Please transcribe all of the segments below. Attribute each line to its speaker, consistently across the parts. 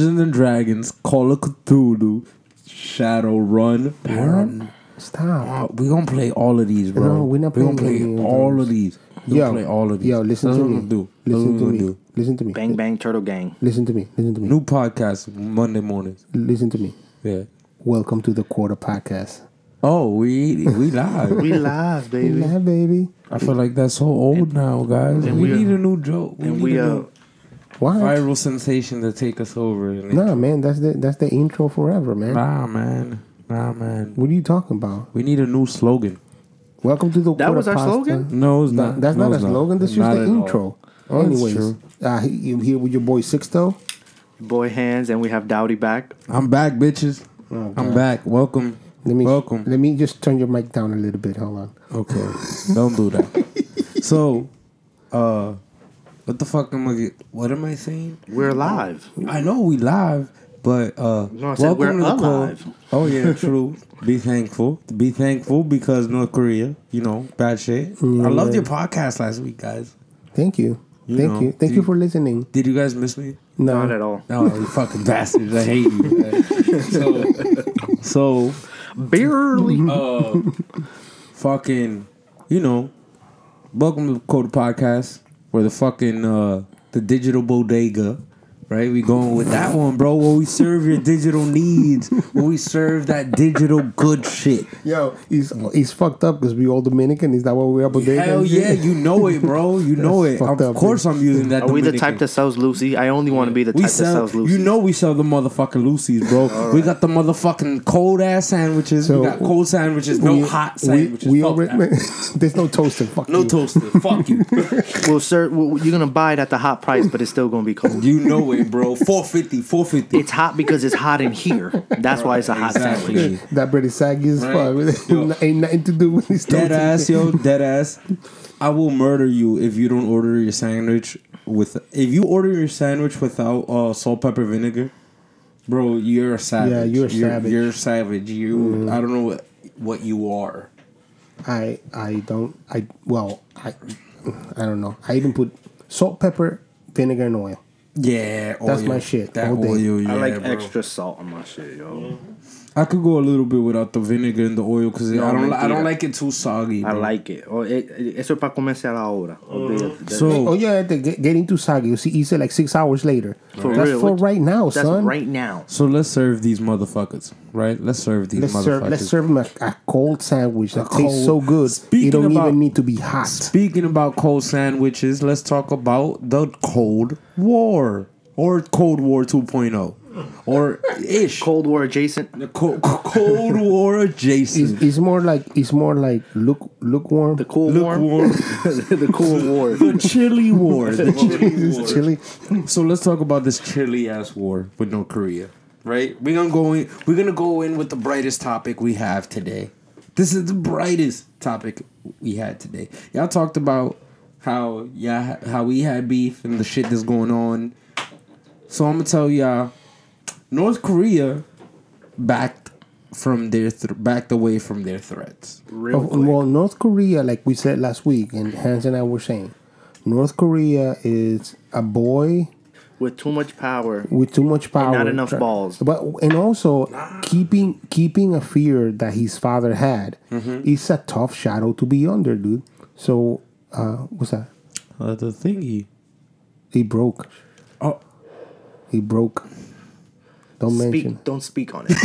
Speaker 1: Dungeons and Dragons, Call of Cthulhu, Shadowrun, Baron.
Speaker 2: Stop.
Speaker 1: Oh, we gonna play all of these, bro.
Speaker 2: No, we're not
Speaker 1: we gonna
Speaker 2: playing
Speaker 1: play all
Speaker 2: those.
Speaker 1: of these. We
Speaker 2: Yo,
Speaker 1: gonna play all of these.
Speaker 2: yo, listen
Speaker 1: That's
Speaker 2: to
Speaker 1: what
Speaker 2: me.
Speaker 1: gonna do.
Speaker 2: Listen
Speaker 1: what
Speaker 2: to
Speaker 1: we're
Speaker 2: me.
Speaker 1: gonna do.
Speaker 2: Listen to me.
Speaker 3: Bang bang turtle gang.
Speaker 2: Listen to me. Listen to me.
Speaker 1: New podcast Monday mornings.
Speaker 2: Listen to me.
Speaker 1: Yeah.
Speaker 2: Welcome to the Quarter Podcast.
Speaker 1: Oh, we we live.
Speaker 3: We live, baby.
Speaker 2: Yeah, baby.
Speaker 1: I feel like that's so old now, guys.
Speaker 3: and
Speaker 1: we
Speaker 3: we,
Speaker 1: need
Speaker 3: uh,
Speaker 1: a new joke. We
Speaker 3: and
Speaker 1: need
Speaker 3: we
Speaker 1: a
Speaker 3: uh
Speaker 1: new
Speaker 2: Why?
Speaker 1: viral sensation to take us over.
Speaker 2: Nah, man. That's the that's the intro forever, man.
Speaker 1: Nah, man. Nah, man.
Speaker 2: What are you talking about?
Speaker 1: We need a new slogan.
Speaker 2: Welcome to the
Speaker 3: That was our
Speaker 2: Pasta.
Speaker 3: slogan?
Speaker 1: No, it's
Speaker 2: No,
Speaker 1: not.
Speaker 2: that's
Speaker 1: No,
Speaker 2: not a
Speaker 1: it's
Speaker 2: slogan. This
Speaker 1: is
Speaker 2: the
Speaker 1: at all.
Speaker 2: intro.
Speaker 1: Oh, that's
Speaker 2: Anyways,
Speaker 1: true.
Speaker 2: uh, you here with your boy Sixto?
Speaker 3: boy Hans and we have Dowdy back.
Speaker 1: I'm back, bitches.
Speaker 2: Oh,
Speaker 1: I'm back. Welcome.
Speaker 2: Let me
Speaker 1: Welcome.
Speaker 2: Let me just turn your mic down a little bit. Hold on.
Speaker 1: Okay. Don't do that. So, uh, what the fuck am I? get- What am I saying?
Speaker 3: We're live.
Speaker 1: I know we live, but uh,
Speaker 3: No, I said we're
Speaker 1: the call.
Speaker 3: alive.
Speaker 1: Oh yeah, true. Be thankful. Be thankful because North Korea, you know, bad shit. I loved your podcast last week, guys.
Speaker 2: Thank you.
Speaker 1: You
Speaker 2: Thank
Speaker 1: know,
Speaker 2: you. Thank
Speaker 1: you-
Speaker 2: you for listening.
Speaker 1: Did you guys miss me?
Speaker 2: No,
Speaker 3: Not at all.
Speaker 1: No, you fucking bastards. I hate you. So, so
Speaker 3: Barely.
Speaker 1: uh, fucking, you know, welcome to the Code Podcast. We're the fucking uh, the digital bodega, right? We going with that one, bro. Where we serve your digital needs, where we serve that digital good shit.
Speaker 2: Yo, he's he's fucked up because we all Dominican. Is that what we're up with?
Speaker 1: Hell yeah, you know it, bro. You know it. Of
Speaker 2: up,
Speaker 1: course, I'm using that.
Speaker 3: Are we the type that sells Lucy? I only want to be the
Speaker 1: We
Speaker 3: type that sells Lucy.
Speaker 1: you know, we sell the motherfucking Lucy's, bro. We got the motherfucking cold ass sandwiches.
Speaker 2: So,
Speaker 1: we got cold sandwiches, no
Speaker 2: We-
Speaker 1: hot sandwiches.
Speaker 2: We,
Speaker 1: Fuck
Speaker 2: already,
Speaker 1: that.
Speaker 2: there's no toaster. Fuck
Speaker 1: no
Speaker 2: you.
Speaker 1: toaster. Fuck you.
Speaker 3: Well, sir, well, you're gonna buy it at the hot price, but it's still gonna be cold.
Speaker 1: You know it, bro. 450, 450.
Speaker 3: It's hot because it's hot in here. That's why it's a hot
Speaker 1: Exactly.
Speaker 3: sandwich.
Speaker 2: That bread is saggy as
Speaker 1: Right.
Speaker 2: fuck.
Speaker 1: Yo.
Speaker 2: Ain't nothing to do with this
Speaker 1: Dead ass, yo, dead ass. I will murder you if you don't order your sandwich with. If you order your sandwich without uh, salt, pepper, vinegar, bro, you're a savage.
Speaker 2: Yeah, you're a savage.
Speaker 1: You're a savage. You, I don't know what what you are.
Speaker 2: I I don't I well I I don't know. I even put salt, pepper, vinegar, and oil.
Speaker 1: Yeah,
Speaker 2: That's my shit,
Speaker 1: That
Speaker 2: all day.
Speaker 1: oil, yeah,
Speaker 3: I like
Speaker 1: bro.
Speaker 3: extra salt on my shit, yo.
Speaker 1: I could go a little bit without the vinegar and the oil because
Speaker 3: No,
Speaker 1: I don't. I don't like it too soggy.
Speaker 3: I like it. Oh, it, it- eso es para comerse a la hora. Uh-huh. Olvídate.
Speaker 1: So-
Speaker 2: Oh yeah, the, get, getting too saggy. You see, eat said like six hours later.
Speaker 3: For
Speaker 2: That's
Speaker 3: real.
Speaker 2: for right now,
Speaker 3: that's
Speaker 2: son.
Speaker 3: right now.
Speaker 1: So let's serve these motherfuckers, right? Let's serve these
Speaker 2: Let's
Speaker 1: motherfuckers.
Speaker 2: serve let's serve them a, a cold sandwich that
Speaker 1: cold-
Speaker 2: tastes so good.
Speaker 1: Speaking
Speaker 2: it don't
Speaker 1: about-
Speaker 2: even need to be hot.
Speaker 1: Speaking about cold sandwiches, let's talk about the Cold War or Cold War 2.0 or ish.
Speaker 3: Cold War adjacent.
Speaker 1: The co- Cold War adjacent.
Speaker 2: It's, it's more like it's more like look lukewarm.
Speaker 3: The cool
Speaker 1: Lukewarm.
Speaker 3: warm. the cool war.
Speaker 1: The chilly war. The chilly war.
Speaker 2: It's chili.
Speaker 1: So let's talk about this chilly ass war with North Korea, right? We're gonna go in. We're gonna go in with the brightest topic we have today. This is the brightest topic we had today. Y'all talked about how yeah how we had beef and the shit that's going on. So I'm gonna tell y'all, North Korea backed from their th- backed away from their threats.
Speaker 3: Real
Speaker 2: Oh, well, North Korea, like we said last week, and Hans and I were saying, North Korea is a boy
Speaker 3: With too much power.
Speaker 2: with too much power,
Speaker 3: not enough balls.
Speaker 2: But and also keeping keeping a fear that his father had
Speaker 3: Mm-hmm.
Speaker 2: is a tough shadow to be under, dude. So, uh, what's that?
Speaker 1: Uh, the thingy.
Speaker 2: He broke.
Speaker 1: Oh,
Speaker 2: He broke. Don't mention.
Speaker 3: Speak, don't speak on it.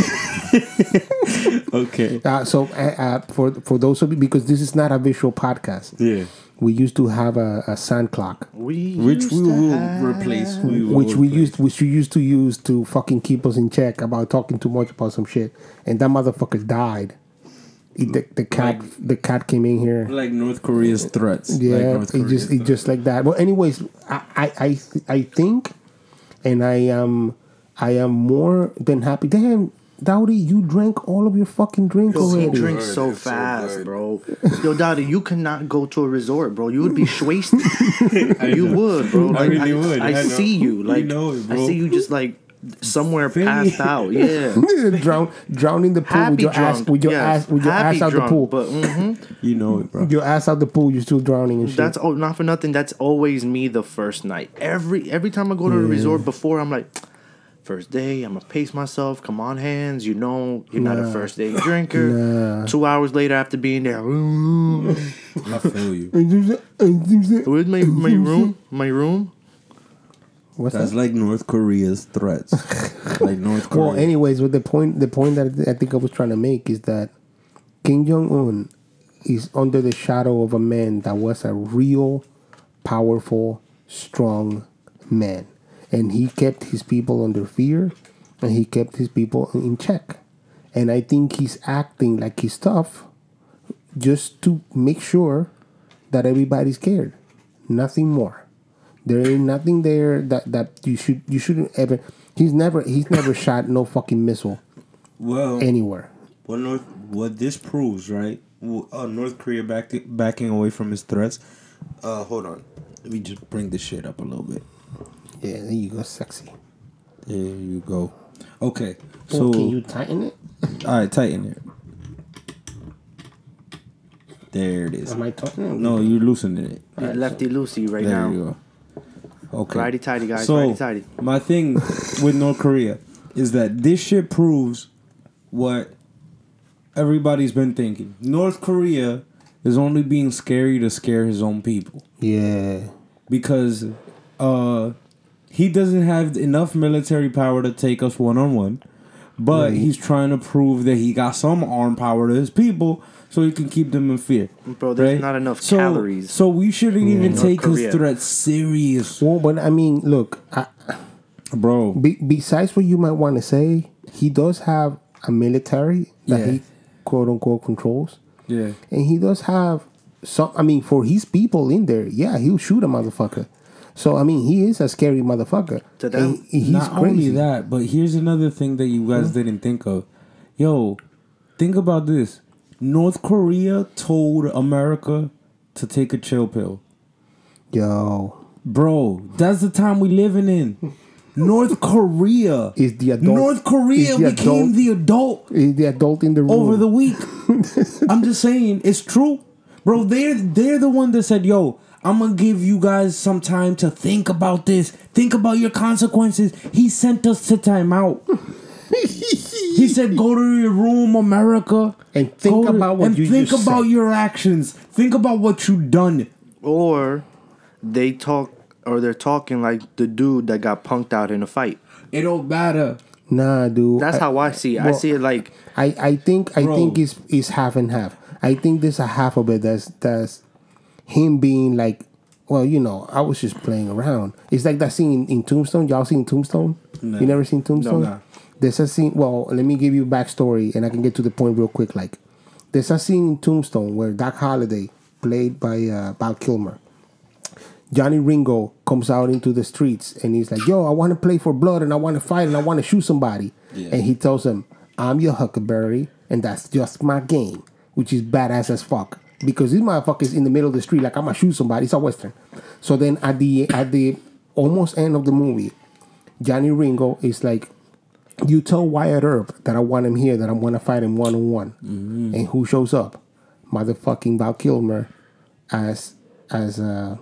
Speaker 1: okay.
Speaker 2: Uh, so, uh, uh, for for those of you, because this is not a visual podcast,
Speaker 1: Yeah.
Speaker 2: we used to have a, a sand clock.
Speaker 3: We
Speaker 1: Which
Speaker 3: used
Speaker 1: we
Speaker 3: to
Speaker 1: will
Speaker 3: have-
Speaker 1: replace. We will
Speaker 2: which we
Speaker 1: replace.
Speaker 2: used which we used to use to fucking keep us in check about talking too much about some shit and that motherfucker died He- the, the cat the cat came in here
Speaker 1: like North Korea's threats. like
Speaker 2: yeah
Speaker 1: North
Speaker 2: it just it just like that well anyways I, I i th- i think and i am i am more than happy damn Dowdy, you drank all of your fucking drink
Speaker 3: Yo, he
Speaker 2: already.
Speaker 3: drinks so
Speaker 1: It's
Speaker 3: fast,
Speaker 1: good.
Speaker 3: bro. Yo, Daddy, you cannot go to a resort, bro. You would be wasted. you would, bro.
Speaker 1: I
Speaker 3: Like,
Speaker 1: really would.
Speaker 3: I,
Speaker 1: I know.
Speaker 3: see you.
Speaker 1: We
Speaker 3: Like
Speaker 1: know it,
Speaker 3: I see you just like somewhere
Speaker 1: Feel me?
Speaker 3: passed out. Yeah.
Speaker 2: drown, drown in the pool with
Speaker 3: Happy
Speaker 2: your
Speaker 3: drunk.
Speaker 2: ass, with your
Speaker 3: yes.
Speaker 2: ass, with your
Speaker 3: Happy
Speaker 2: ass out
Speaker 3: drunk,
Speaker 2: the pool.
Speaker 3: But mhm.
Speaker 1: You know it, bro.
Speaker 2: your ass out the pool, you're still drowning and shit.
Speaker 3: that's oh, not for nothing. That's always me the first night. Every every time I go to a resort before, I'm like, first day. I'm gonna pace myself. Come on, Hans. You know, you're not a first day drinker.
Speaker 2: Nah.
Speaker 3: Two hours later, after being there, "Ooh,
Speaker 1: I feel you.
Speaker 3: where's my my room? My room.
Speaker 2: What's
Speaker 1: That's
Speaker 2: that?
Speaker 1: like North Korea's threats. like North Korea.
Speaker 2: Well, anyways, with the point, the point that I think I was trying to make is that Kim Jong Un is under the shadow of a man that was a real, powerful, strong man, and he kept his people under fear, and he kept his people in check. And I think he's acting like he's tough, just to make sure that everybody's scared. Nothing more. There ain't nothing there that, that you should you shouldn't ever. He's never he's never shot no fucking missile
Speaker 1: well,
Speaker 2: anywhere.
Speaker 1: what North what this proves, right? Uh, North Korea back backing away from his threats. Uh, hold on. Let me just bring this shit up a little bit.
Speaker 2: Yeah, there you go, sexy.
Speaker 1: There you go. Okay,
Speaker 2: So
Speaker 1: so
Speaker 2: can you tighten it?
Speaker 1: all right, tighten it. There it is.
Speaker 2: Am I tightening?
Speaker 1: No, you're loosening it.
Speaker 3: Yeah, lefty loosey right
Speaker 1: There
Speaker 3: now.
Speaker 1: you go. Okay.
Speaker 3: Righty tighty, guys.
Speaker 1: So
Speaker 3: righty tighty.
Speaker 1: my thing with North Korea is that this shit proves what everybody's been thinking. North Korea is only being scary to scare his own people
Speaker 2: Yeah.
Speaker 1: because uh he doesn't have enough military power to take us one on one. But
Speaker 2: Right.
Speaker 1: he's trying to prove that he got some arm power to his people so he can keep them in fear.
Speaker 3: Bro, there's not enough
Speaker 1: so,
Speaker 3: calories
Speaker 1: So we shouldn't even
Speaker 3: North
Speaker 1: take
Speaker 3: Korea.
Speaker 1: his threats serious.
Speaker 2: Well, but I mean, look. I,
Speaker 1: Bro.
Speaker 2: be, besides what you might want to say, he does have a military that
Speaker 1: Yeah.
Speaker 2: he quote unquote controls,
Speaker 1: Yeah.
Speaker 2: and he does have some. I mean, for his people in there, yeah, he'll shoot a motherfucker. So I mean, he is a scary motherfucker.
Speaker 3: To them,
Speaker 2: And he's
Speaker 1: Not
Speaker 2: crazy.
Speaker 1: only that, but here's another thing that you guys didn't think of. Yo, think about this. North Korea told America to take a chill pill.
Speaker 2: Yo,
Speaker 1: Bro, that's the time we living in. North Korea.
Speaker 2: is the adult?
Speaker 1: North Korea
Speaker 2: the
Speaker 1: became
Speaker 2: adult,
Speaker 1: the adult
Speaker 2: is the adult in the room
Speaker 1: over the week. I'm just saying, it's true. Bro, they're they're the one that said, yo, I'm gonna give you guys some time to think about this. Think about your consequences. He sent us to timeout. he said, go to your room, America.
Speaker 2: And think
Speaker 1: Go to-
Speaker 2: about what
Speaker 1: and
Speaker 2: you
Speaker 1: think
Speaker 2: just
Speaker 1: about
Speaker 2: said.
Speaker 1: your actions. Think about what you done.
Speaker 3: or they talk or they're talking like the dude that got punked out in a fight.
Speaker 1: It don't matter.
Speaker 2: Nah, dude.
Speaker 3: That's
Speaker 2: I-
Speaker 3: how I see it. I see it like
Speaker 2: I, I think I
Speaker 1: Bro.
Speaker 2: think it's it's half and half. I think there's a half of it that's that's him being like, well, you know, I was just playing around. It's like that scene in, Tombstone. Y'all seen Tombstone?
Speaker 1: No.
Speaker 2: You never seen Tombstone?
Speaker 1: No.
Speaker 2: There's a scene. Well, let me give you a backstory, and I can get to the point real quick. Like, there's a scene in Tombstone where Doc Holliday, played by uh, Val Kilmer, Johnny Ringo comes out into the streets and he's like, "Yo, I want to play for blood and I want to fight and I want to shoot somebody."
Speaker 1: Yeah.
Speaker 2: And he tells him, "I'm your Huckleberry and that's just my game," which is badass as fuck because this motherfucker's in the middle of the street like I'm gonna shoot somebody. It's a western. So then at the at the almost end of the movie, Johnny Ringo is like, "You tell Wyatt Earp that I want him here, that I want to fight him one on one." And who shows up? Motherfucking Val Kilmer as as uh,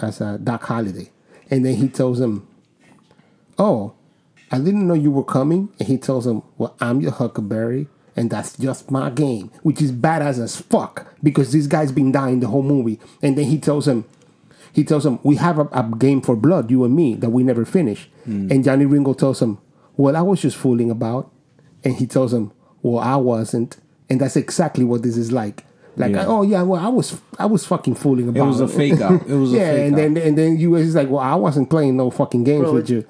Speaker 2: as uh, Doc Holliday, and then he tells him, "Oh, I didn't know you were coming." And he tells him, "Well, I'm your Huckleberry, and that's just my game," which is badass as fuck because this guy's been dying the whole movie. And then he tells him, he tells him, "We have a, a game for blood, you and me, that we never finish." Mm. And Johnny Ringo tells him, "Well, I was just fooling about," and he tells him, "Well, I wasn't," and that's exactly what this is like. Like,
Speaker 1: Yeah.
Speaker 2: oh yeah, well, I was, I was fucking fooling about.
Speaker 1: It was a fake out. It was a
Speaker 2: yeah, and
Speaker 1: out.
Speaker 2: then and then you was like, well, I wasn't playing no fucking games
Speaker 3: Bro,
Speaker 2: with
Speaker 3: it-
Speaker 2: you.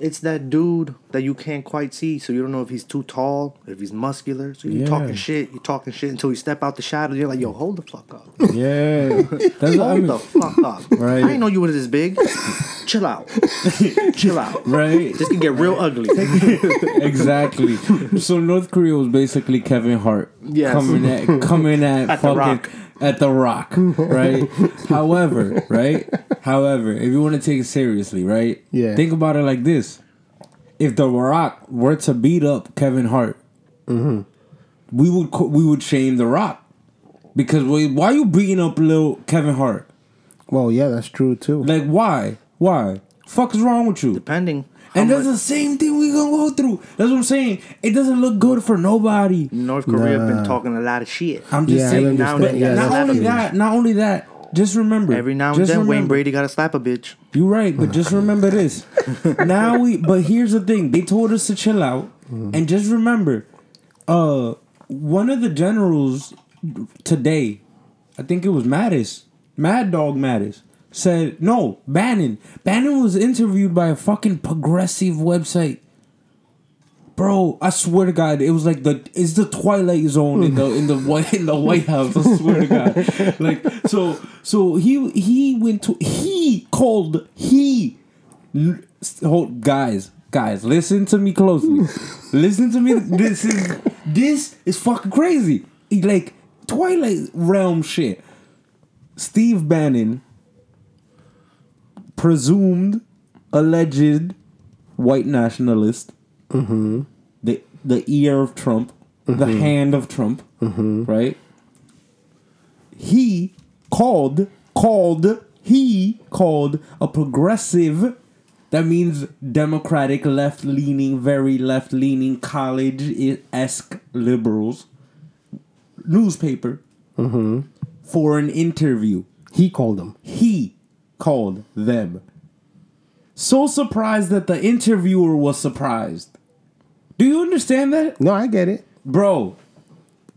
Speaker 3: It's that dude that you can't quite see, so you don't know if he's too tall, if he's muscular. So you're
Speaker 1: Yeah.
Speaker 3: talking shit, you're talking shit until you step out the shadow. You're like, yo, hold the fuck up.
Speaker 1: Yeah. That's I
Speaker 3: Hold
Speaker 1: mean.
Speaker 3: the fuck up.
Speaker 1: Right.
Speaker 3: I didn't know you were this big. Chill out. Chill out.
Speaker 1: Right?
Speaker 3: This can get real ugly.
Speaker 1: exactly. So North Korea was basically Kevin Hart
Speaker 3: Yes.
Speaker 1: coming at coming at,
Speaker 3: At The
Speaker 1: fucking
Speaker 3: Rock.
Speaker 1: At the Rock, right? However, right? However, if you want to take it seriously, right?
Speaker 2: Yeah.
Speaker 1: Think about it like this: If the Rock were to beat up Kevin Hart,
Speaker 2: Mm-hmm.
Speaker 1: we would we would shame the Rock because wait, why you beating up little Kevin Hart?
Speaker 2: Well, yeah, that's true too.
Speaker 1: Like why? Why? Fuck is wrong with you?
Speaker 3: Depending.
Speaker 1: And
Speaker 3: How
Speaker 1: that's the same thing we gonna go through. That's what I'm saying. It doesn't look good for nobody.
Speaker 3: North Korea
Speaker 2: Nah.
Speaker 3: been talking a lot of shit.
Speaker 1: I'm just
Speaker 2: Yeah,
Speaker 1: saying.
Speaker 2: understand.
Speaker 1: But
Speaker 2: Yeah,
Speaker 1: not only
Speaker 2: true.
Speaker 1: that, not only that. Just remember.
Speaker 3: Every now and
Speaker 1: just
Speaker 3: then, Wayne Brady got to slap a bitch.
Speaker 1: You're right, but just remember this. now we, but here's the thing: they told us to chill out, and just remember, uh, one of the generals today, I think it was Mattis, Mad Dog Mattis, said no. Bannon, Bannon was interviewed by a fucking progressive website. Bro, I swear to God, it was like the it's the Twilight Zone in the in the White in the White House. I swear to God, like so so he he went to he called he hold guys guys listen to me closely, listen to me. This is this is fucking crazy. Like Twilight realm shit. Steve Bannon, presumed alleged white nationalist. Mm-hmm. The the ear of Trump, the mm-hmm. hand of Trump, mm-hmm. right? He called called he called a progressive. That means democratic, left leaning, very left leaning, college esque liberals. Newspaper. For an interview.
Speaker 2: He called them.
Speaker 1: He called them. So surprised that the interviewer was surprised. Do you understand that?
Speaker 2: No, I get it.
Speaker 1: Bro.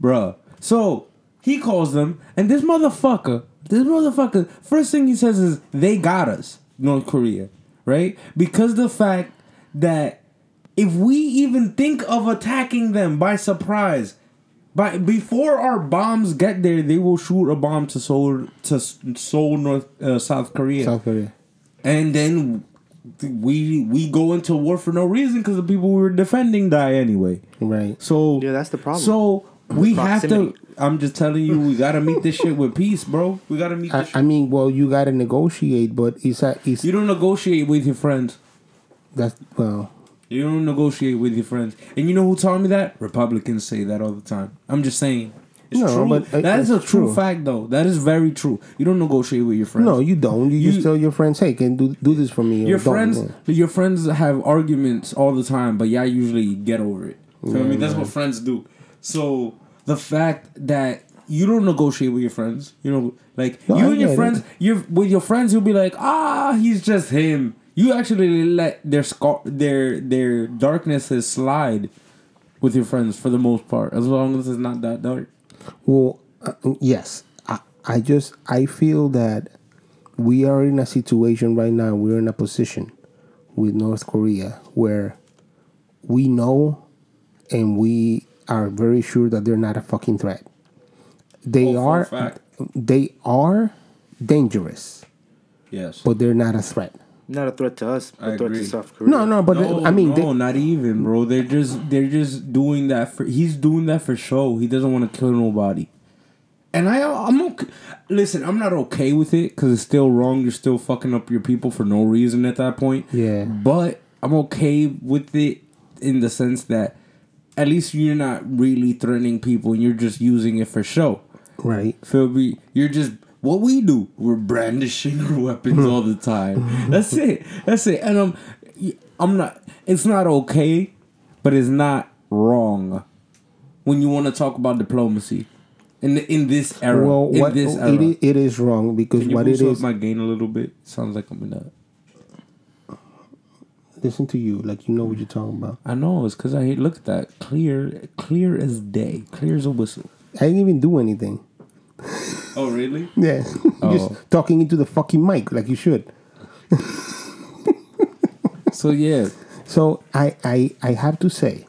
Speaker 1: Bruh. So he calls them, and this motherfucker, this motherfucker, first thing he says is, they got us, North Korea, right? Because the fact that if we even think of attacking them by surprise, by before our bombs get there, they will shoot a bomb to Seoul, to Seoul, North, uh, South Korea
Speaker 2: South Korea.
Speaker 1: and then we we go into war for no reason because the people we were defending die anyway.
Speaker 2: Right.
Speaker 1: So
Speaker 3: Yeah, that's the problem.
Speaker 1: So we have to. I'm just telling you, we gotta meet this shit with peace, bro. We gotta meet
Speaker 2: I.
Speaker 1: Shit.
Speaker 2: I mean, well, you got to negotiate, but it's a, it's
Speaker 1: you don't negotiate with your friends.
Speaker 2: that's well,
Speaker 1: You don't negotiate with your friends. And you know who taught me that? Republicans say that all the time. I'm just saying. It's
Speaker 2: No,
Speaker 1: true.
Speaker 2: but, uh,
Speaker 1: that is a true,
Speaker 2: true.
Speaker 1: fact, though. That is very true. You don't negotiate with your friends.
Speaker 2: no, you don't. You,
Speaker 1: You-
Speaker 2: just tell your friends, hey, can do do this for me.
Speaker 1: Your friends,
Speaker 2: Yeah.
Speaker 1: your friends have arguments all the time, but yeah, usually get over it. So I mean, that's what friends do. So the fact that you don't negotiate with your friends, you know, like
Speaker 2: No,
Speaker 1: you
Speaker 2: I
Speaker 1: and your friends, you're with your friends, you'll be like, ah, he's just him. You actually let their scar, their their darknesses slide with your friends for the most part, as long as it's not that dark.
Speaker 2: Well, uh, yes, I, I just I feel that we are in a situation right now. We're in a position with North Korea where we know and we are very sure that they're not a fucking threat. They
Speaker 1: Oh,
Speaker 2: are they are dangerous,
Speaker 1: Yes.
Speaker 2: but they're not a threat.
Speaker 3: Not a threat to us, but
Speaker 1: I
Speaker 3: a threat
Speaker 1: agree.
Speaker 3: to South Korea.
Speaker 2: No, no, but
Speaker 1: No,
Speaker 2: I mean,
Speaker 1: no,
Speaker 2: they,
Speaker 1: not even, bro. They're just they're just doing that for. He's doing that for show. He doesn't want to kill nobody. And I, I'm okay. Listen, I'm not okay with it because it's still wrong. You're still fucking up your people for no reason at that point.
Speaker 2: Yeah.
Speaker 1: But I'm okay with it in the sense that at least you're not really threatening people and you're just using it for show.
Speaker 2: right.
Speaker 1: Feel me? You're just what we do. We're brandishing our weapons all the time. That's it. That's it. And I'm, I'm not. It's not okay, but it's not wrong when you want to talk about diplomacy in in this era.
Speaker 2: Well,
Speaker 1: in
Speaker 2: what
Speaker 1: this era.
Speaker 2: it, is, it is wrong because
Speaker 1: Can you
Speaker 2: what it is.
Speaker 1: my gain a little bit? Sounds like I'm in a.
Speaker 2: listen to you, like you know what you're talking about.
Speaker 1: I know it's because I look at that clear, clear as day, clear as a whistle.
Speaker 2: I didn't even do anything.
Speaker 1: Oh really?
Speaker 2: Yeah,
Speaker 1: Oh.
Speaker 2: just talking into the fucking mic like you should.
Speaker 1: So yeah,
Speaker 2: So I, I, I have to say,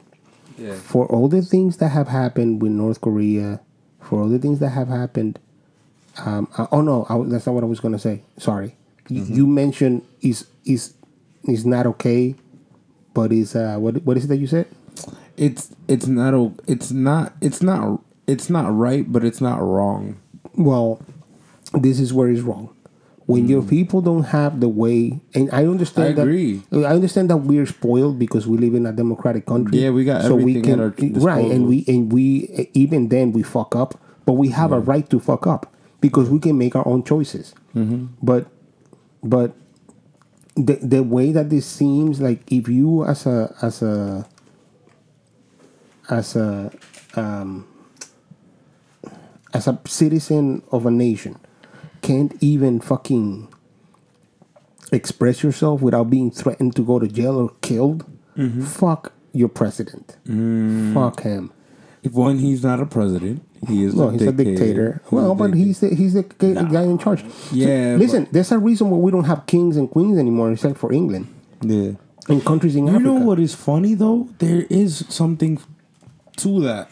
Speaker 1: yeah.
Speaker 2: for all the things that have happened with North Korea, for all the things that have happened, um, uh, oh no, I, that's not what I was gonna say. Sorry, Y-
Speaker 1: Mm-hmm.
Speaker 2: you mentioned is is is not okay, but is uh what what is it that you said?
Speaker 1: It's it's not o- it's not it's not it's not right, but it's not wrong.
Speaker 2: Well, this is where it's wrong. When your people don't have the way, and I understand
Speaker 1: Mm. I agree.
Speaker 2: that I understand that we're spoiled because we live in a democratic country.
Speaker 1: Yeah, we got everything at our
Speaker 2: right, and we and we even then we fuck up, but we have a right to fuck up because we can make our own choices.
Speaker 1: Mm-hmm.
Speaker 2: But but the the way that this seems like if you as a as a as a um, as a citizen of a nation can't even fucking express yourself without being threatened to go to jail or killed mm-hmm. fuck your president mm. fuck him
Speaker 1: If one, he's not a president. He is
Speaker 2: no,
Speaker 1: a
Speaker 2: he's
Speaker 1: dictator.
Speaker 2: a dictator. Well, but
Speaker 1: dictator.
Speaker 2: he's the, he's the guy, guy in charge. So,
Speaker 1: Yeah,
Speaker 2: listen, there's a reason why we don't have kings and queens anymore, except for England
Speaker 1: yeah.
Speaker 2: and countries in
Speaker 1: You
Speaker 2: Africa.
Speaker 1: know what is funny though? There is something to that.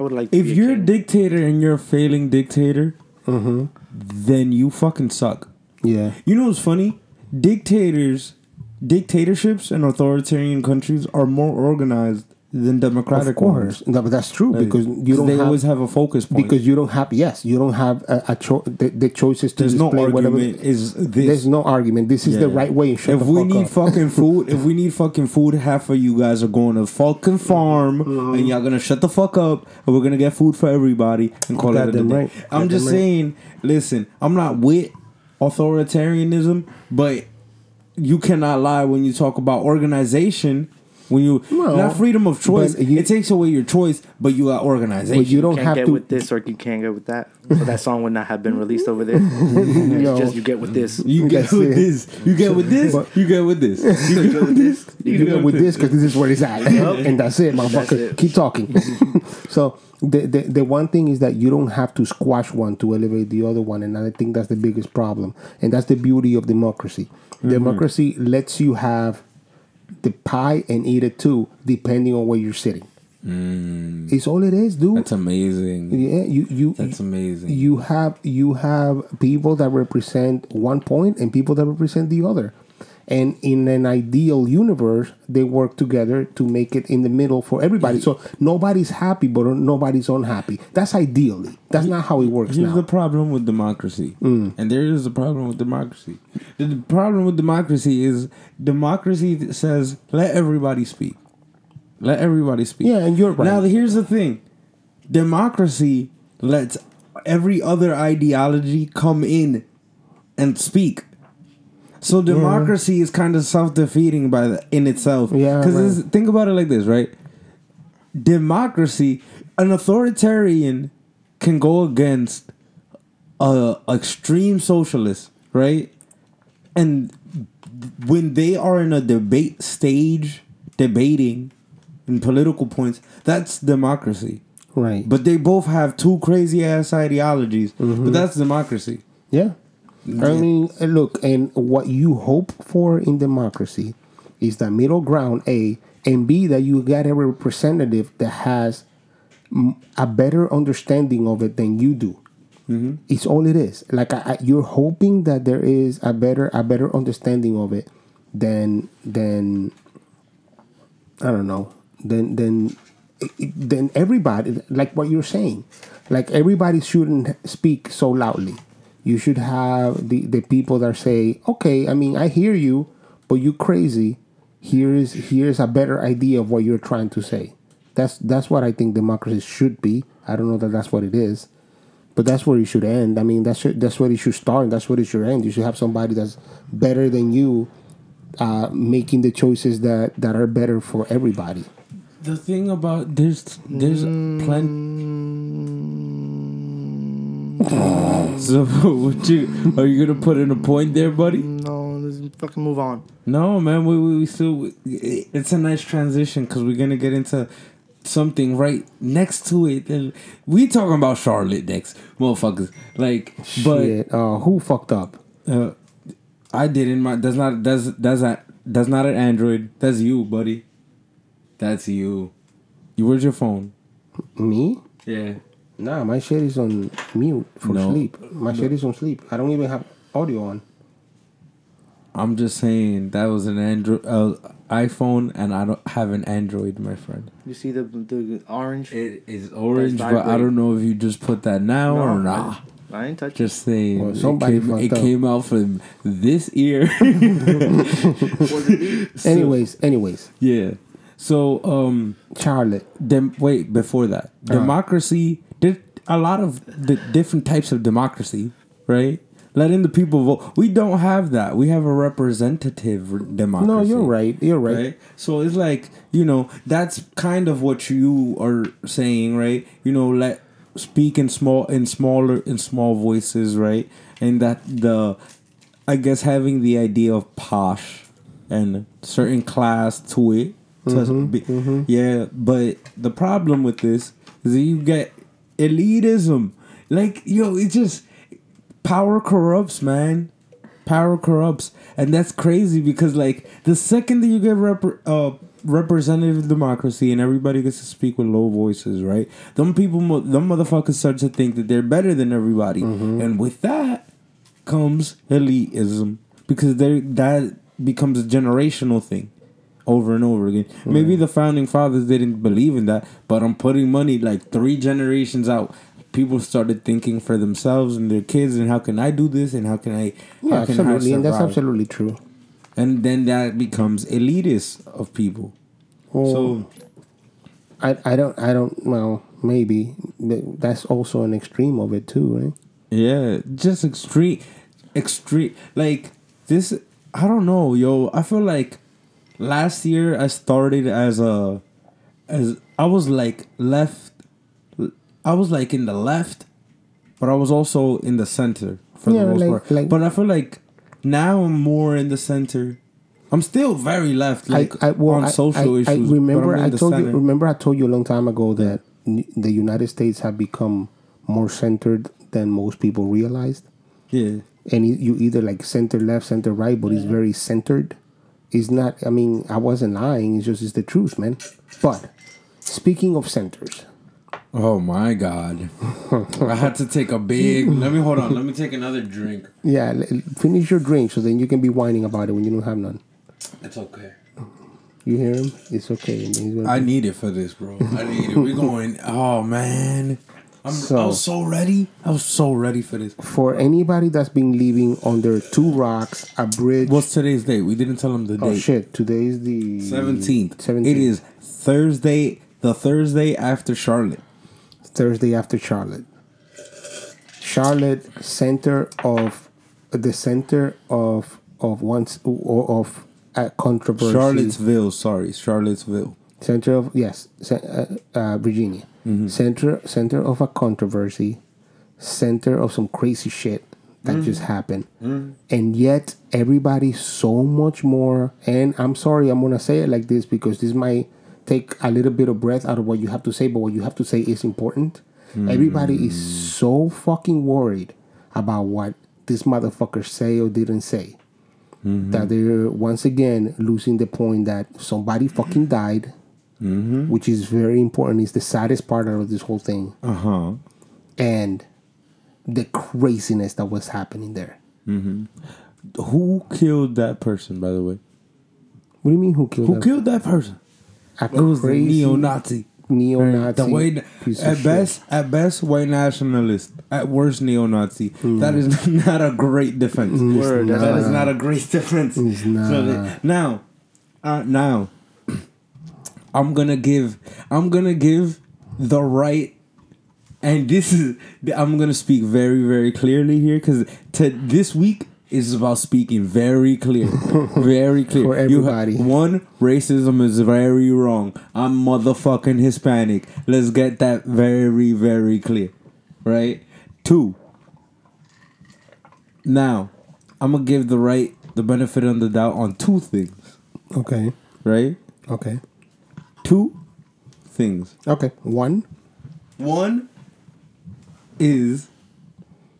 Speaker 3: I would like. To
Speaker 1: If
Speaker 3: be a
Speaker 1: you're a
Speaker 3: king.
Speaker 1: dictator and you're a failing dictator,
Speaker 2: Mm-hmm.
Speaker 1: then you fucking suck.
Speaker 2: Yeah.
Speaker 1: You know what's funny? Dictators, dictatorships, and authoritarian countries are more organized than democratic
Speaker 2: Of course, no, but that's true
Speaker 1: Like,
Speaker 2: because you don't
Speaker 1: they
Speaker 2: have,
Speaker 1: always have a focus point.
Speaker 2: because you don't have yes you don't have a, a cho- the, the choices to
Speaker 1: there's no
Speaker 2: display whatever.
Speaker 1: Is this?
Speaker 2: There's no argument. This is the
Speaker 1: Yeah.
Speaker 2: right way.
Speaker 1: If we
Speaker 2: fuck
Speaker 1: need
Speaker 2: up.
Speaker 1: fucking food, if we need fucking food, half of you guys are going to fucking farm,
Speaker 2: Mm-hmm.
Speaker 1: and y'all gonna shut the fuck up, and we're gonna get food for everybody and call it a day.
Speaker 2: right.
Speaker 1: I'm just
Speaker 2: Goddamn right.
Speaker 1: saying. Listen, I'm not with authoritarianism, but you cannot lie when you talk about organization. When you
Speaker 2: No,
Speaker 1: not freedom of choice,
Speaker 2: you-
Speaker 1: it takes away your choice, but you got organization.
Speaker 2: but you don't
Speaker 3: can't
Speaker 2: have
Speaker 3: get
Speaker 2: to.
Speaker 3: with this or you can't get with that. So that song would not have been released over there.
Speaker 2: No.
Speaker 3: Just you get with this.
Speaker 1: You get with
Speaker 2: it.
Speaker 1: this. You get with this.
Speaker 2: But-
Speaker 1: You get with this. You get with this.
Speaker 2: you go with this because this is where it's at, and that's it, motherfucker.
Speaker 3: it.
Speaker 2: Keep talking. so the, the the one thing is that you don't have to squash one to elevate the other one, and I think that's the biggest problem, and that's the beauty of democracy. Mm-hmm. Democracy lets you have the pie and eat it too, depending on where you're sitting. Mm. It's all it is, dude.
Speaker 1: That's amazing.
Speaker 2: yeah, you you
Speaker 1: That's amazing.
Speaker 2: you have you have people that represent one point and people that represent the other and in an ideal universe they work together to make it in the middle for everybody so nobody's happy but nobody's unhappy that's ideally that's not how it works
Speaker 1: Here's
Speaker 2: now
Speaker 1: the problem with democracy,
Speaker 2: Mm.
Speaker 1: and there is a problem with democracy. The, the problem with democracy is democracy says let everybody speak, let everybody speak.
Speaker 2: Yeah, and you're right.
Speaker 1: Now here's the thing: democracy lets every other ideology come in and speak. So democracy is kind of self defeating by the, in itself.
Speaker 2: Yeah,
Speaker 1: because
Speaker 2: right.
Speaker 1: think about it like this, right? Democracy, an authoritarian can go against a extreme socialist, right? And when they are in a debate stage, debating in political points, that's democracy.
Speaker 2: right
Speaker 1: But they both have two crazy ass ideologies.
Speaker 2: Mm-hmm.
Speaker 1: But that's democracy.
Speaker 2: Yeah. I mean, look, and what you hope for in democracy is that middle ground, A, and B, that you get a representative that has a better understanding of it than you do. Mm-hmm. It's all it is. Like I, I, you're hoping that there is a better a better understanding of it than than I don't know than than than everybody. Like what you're saying, like everybody shouldn't speak so loudly. You should have the the people that say, okay, I mean, I hear you, but you crazy. Here's here's a better idea of what you're trying to say. That's that's what I think democracy should be. I don't know that that's what it is, but that's where it should end. I mean, that's that's where it should start. And that's where it should end. You should have somebody that's better than you, uh, making the choices that that are better for everybody.
Speaker 1: The thing about there's there's plenty. so what you are you gonna put in a point there, buddy?
Speaker 3: No, let's fucking move on.
Speaker 1: No, man. We we, we still. It's a nice transition because we're gonna get into something right next to it. And we talking about Charlotte next, motherfuckers. Like, but
Speaker 2: Uh, who fucked up?
Speaker 1: uh, I didn't. My that's not that's that's not that's not an Android. That's you, buddy. That's you. You where's your phone?
Speaker 2: Me?
Speaker 1: Yeah.
Speaker 2: Nah, my shit is on mute for
Speaker 1: No.
Speaker 2: sleep. My shit is on sleep. I don't even have audio on.
Speaker 1: I'm just saying that was an Android uh, iPhone, and I don't have an Android, my friend.
Speaker 3: You see the the orange?
Speaker 1: It is orange, but I don't know if you just put that now
Speaker 3: No,
Speaker 1: or
Speaker 3: I-
Speaker 1: not.
Speaker 3: I ain't touching.
Speaker 1: Just saying,
Speaker 2: Well, somebody
Speaker 1: it, came, it came out from this ear.
Speaker 2: anyways, anyways,
Speaker 1: yeah. So, um,
Speaker 2: Charlotte.
Speaker 1: dem- wait before that,
Speaker 2: Uh-huh.
Speaker 1: democracy. A lot of the different types of democracy, right? letting the people vote. We don't have that. We have a representative democracy.
Speaker 2: No, you're right. You're right.
Speaker 1: Right? So it's like, you know, that's kind of what you are saying, right? You know, let speak in small in smaller in small voices, right? And that the I guess having the idea of posh and certain class to it. to
Speaker 2: Mm-hmm,
Speaker 1: be- Yeah, but the problem with this is that you get elitism. Like, yo, it just power corrupts, man. Power corrupts, and that's crazy because like the second that you get rep- uh, representative democracy and everybody gets to speak with low voices, right? Them people, mo- them motherfuckers start to think that they're better than everybody, and with that comes elitism because they that becomes a generational thing over and over again. Maybe the founding fathers didn't believe in that, but I'm putting money like three generations out. People started thinking for themselves and their kids, and how can I do this, and how can I?
Speaker 2: Yeah,
Speaker 1: how can I
Speaker 2: absolutely, and that's absolutely true.
Speaker 1: And then that becomes elitist of people. so
Speaker 2: I, I don't I don't well maybe that's also an extreme of it too, right?
Speaker 1: Yeah, just extreme, extreme. Like this, I don't know, yo. I feel like last year I started as a, as I was like left, I was like in the left, but I was also in the center for
Speaker 2: Yeah,
Speaker 1: the most
Speaker 2: like-
Speaker 1: part.
Speaker 2: like-
Speaker 1: but I feel like now I'm more in the center. I'm still very left, like
Speaker 2: I, I, well,
Speaker 1: on social
Speaker 2: I,
Speaker 1: issues.
Speaker 2: I remember I told you remember I told you a long time ago that n- the United States have become more centered than most people realized.
Speaker 1: yeah.
Speaker 2: and you- you either like center left, center right, but it's very centered. It's not. I mean, I wasn't lying. It's just it's the truth, man. But speaking of centers,
Speaker 1: Oh my god. I had to take a big let me hold on, let me take another drink.
Speaker 2: yeah, l- finish your drink so then you can be whining about it when you don't have none.
Speaker 1: It's okay.
Speaker 2: You hear him? It's okay. And then he's gonna
Speaker 1: I
Speaker 2: be-
Speaker 1: need it for this, bro. I need it. We're going oh man. I'm I
Speaker 2: So-
Speaker 1: was so ready. I was so ready for this.
Speaker 2: for anybody that's been living under two rocks, a bridge.
Speaker 1: What's today's date? We didn't tell them the
Speaker 2: oh
Speaker 1: date.
Speaker 2: shit! Today is the
Speaker 1: Seventeenth.
Speaker 2: Seventeenth.
Speaker 1: It is Thursday the Thursday after Charlotte.
Speaker 2: Thursday after Charlotte. Charlotte, center of the center of of once of uh, controversy.
Speaker 1: Charlottesville, sorry. Charlottesville.
Speaker 2: Center of yes, uh, uh, Virginia. Mm-hmm. Center center of a controversy, center of some crazy shit that mm. just happened, mm. and yet everybody's so much more. And I'm sorry, I'm gonna say it like this because this might take a little bit of breath out of what you have to say, but what you have to say is important. Mm. Everybody is so fucking worried about what this motherfucker say or didn't say. Mm-hmm. That they're once again losing the point that somebody fucking died, which is very important. It's the saddest part of this whole thing,
Speaker 1: Uh-huh.
Speaker 2: and the craziness that was happening there.
Speaker 1: Who killed that person, by the way?
Speaker 2: What do you mean? Who killed?
Speaker 1: Who
Speaker 2: that?
Speaker 1: killed that person?
Speaker 2: A
Speaker 1: It was the neo-Nazi.
Speaker 2: neo-Nazi
Speaker 1: The white,
Speaker 2: piece of
Speaker 1: at
Speaker 2: shit.
Speaker 1: best, at best, white nationalist. At worst, neo-Nazi. That is not a great defense.
Speaker 3: Word, that's not.
Speaker 1: a great defense.
Speaker 2: It's not.
Speaker 1: So that- now, uh, now, I'm gonna give. I'm gonna give the right. And this is. I'm gonna speak very, very clearly here because to this week is about speaking very clear, very clear.
Speaker 2: For
Speaker 1: You ha-
Speaker 2: everybody.
Speaker 1: one, racism is very wrong. I'm motherfucking Hispanic. Let's get that very, very clear. Right? Two. Now, I'm gonna give the right the benefit of the doubt on two things.
Speaker 2: Okay.
Speaker 1: Right?
Speaker 2: Okay.
Speaker 1: Two things.
Speaker 2: Okay. One.
Speaker 1: One is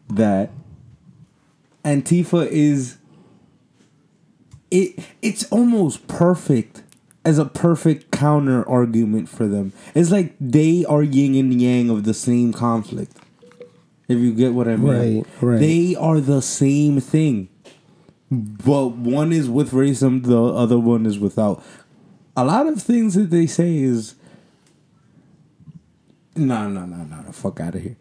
Speaker 1: that Antifa is it it's almost perfect as a perfect counter argument for them. It's like they are yin and yang of the same conflict. If you get what I mean.
Speaker 2: Right, right.
Speaker 1: They are the same thing. But one is with racism, the other one is without. A lot of things that they say is no, no, no, no, the fuck out of here.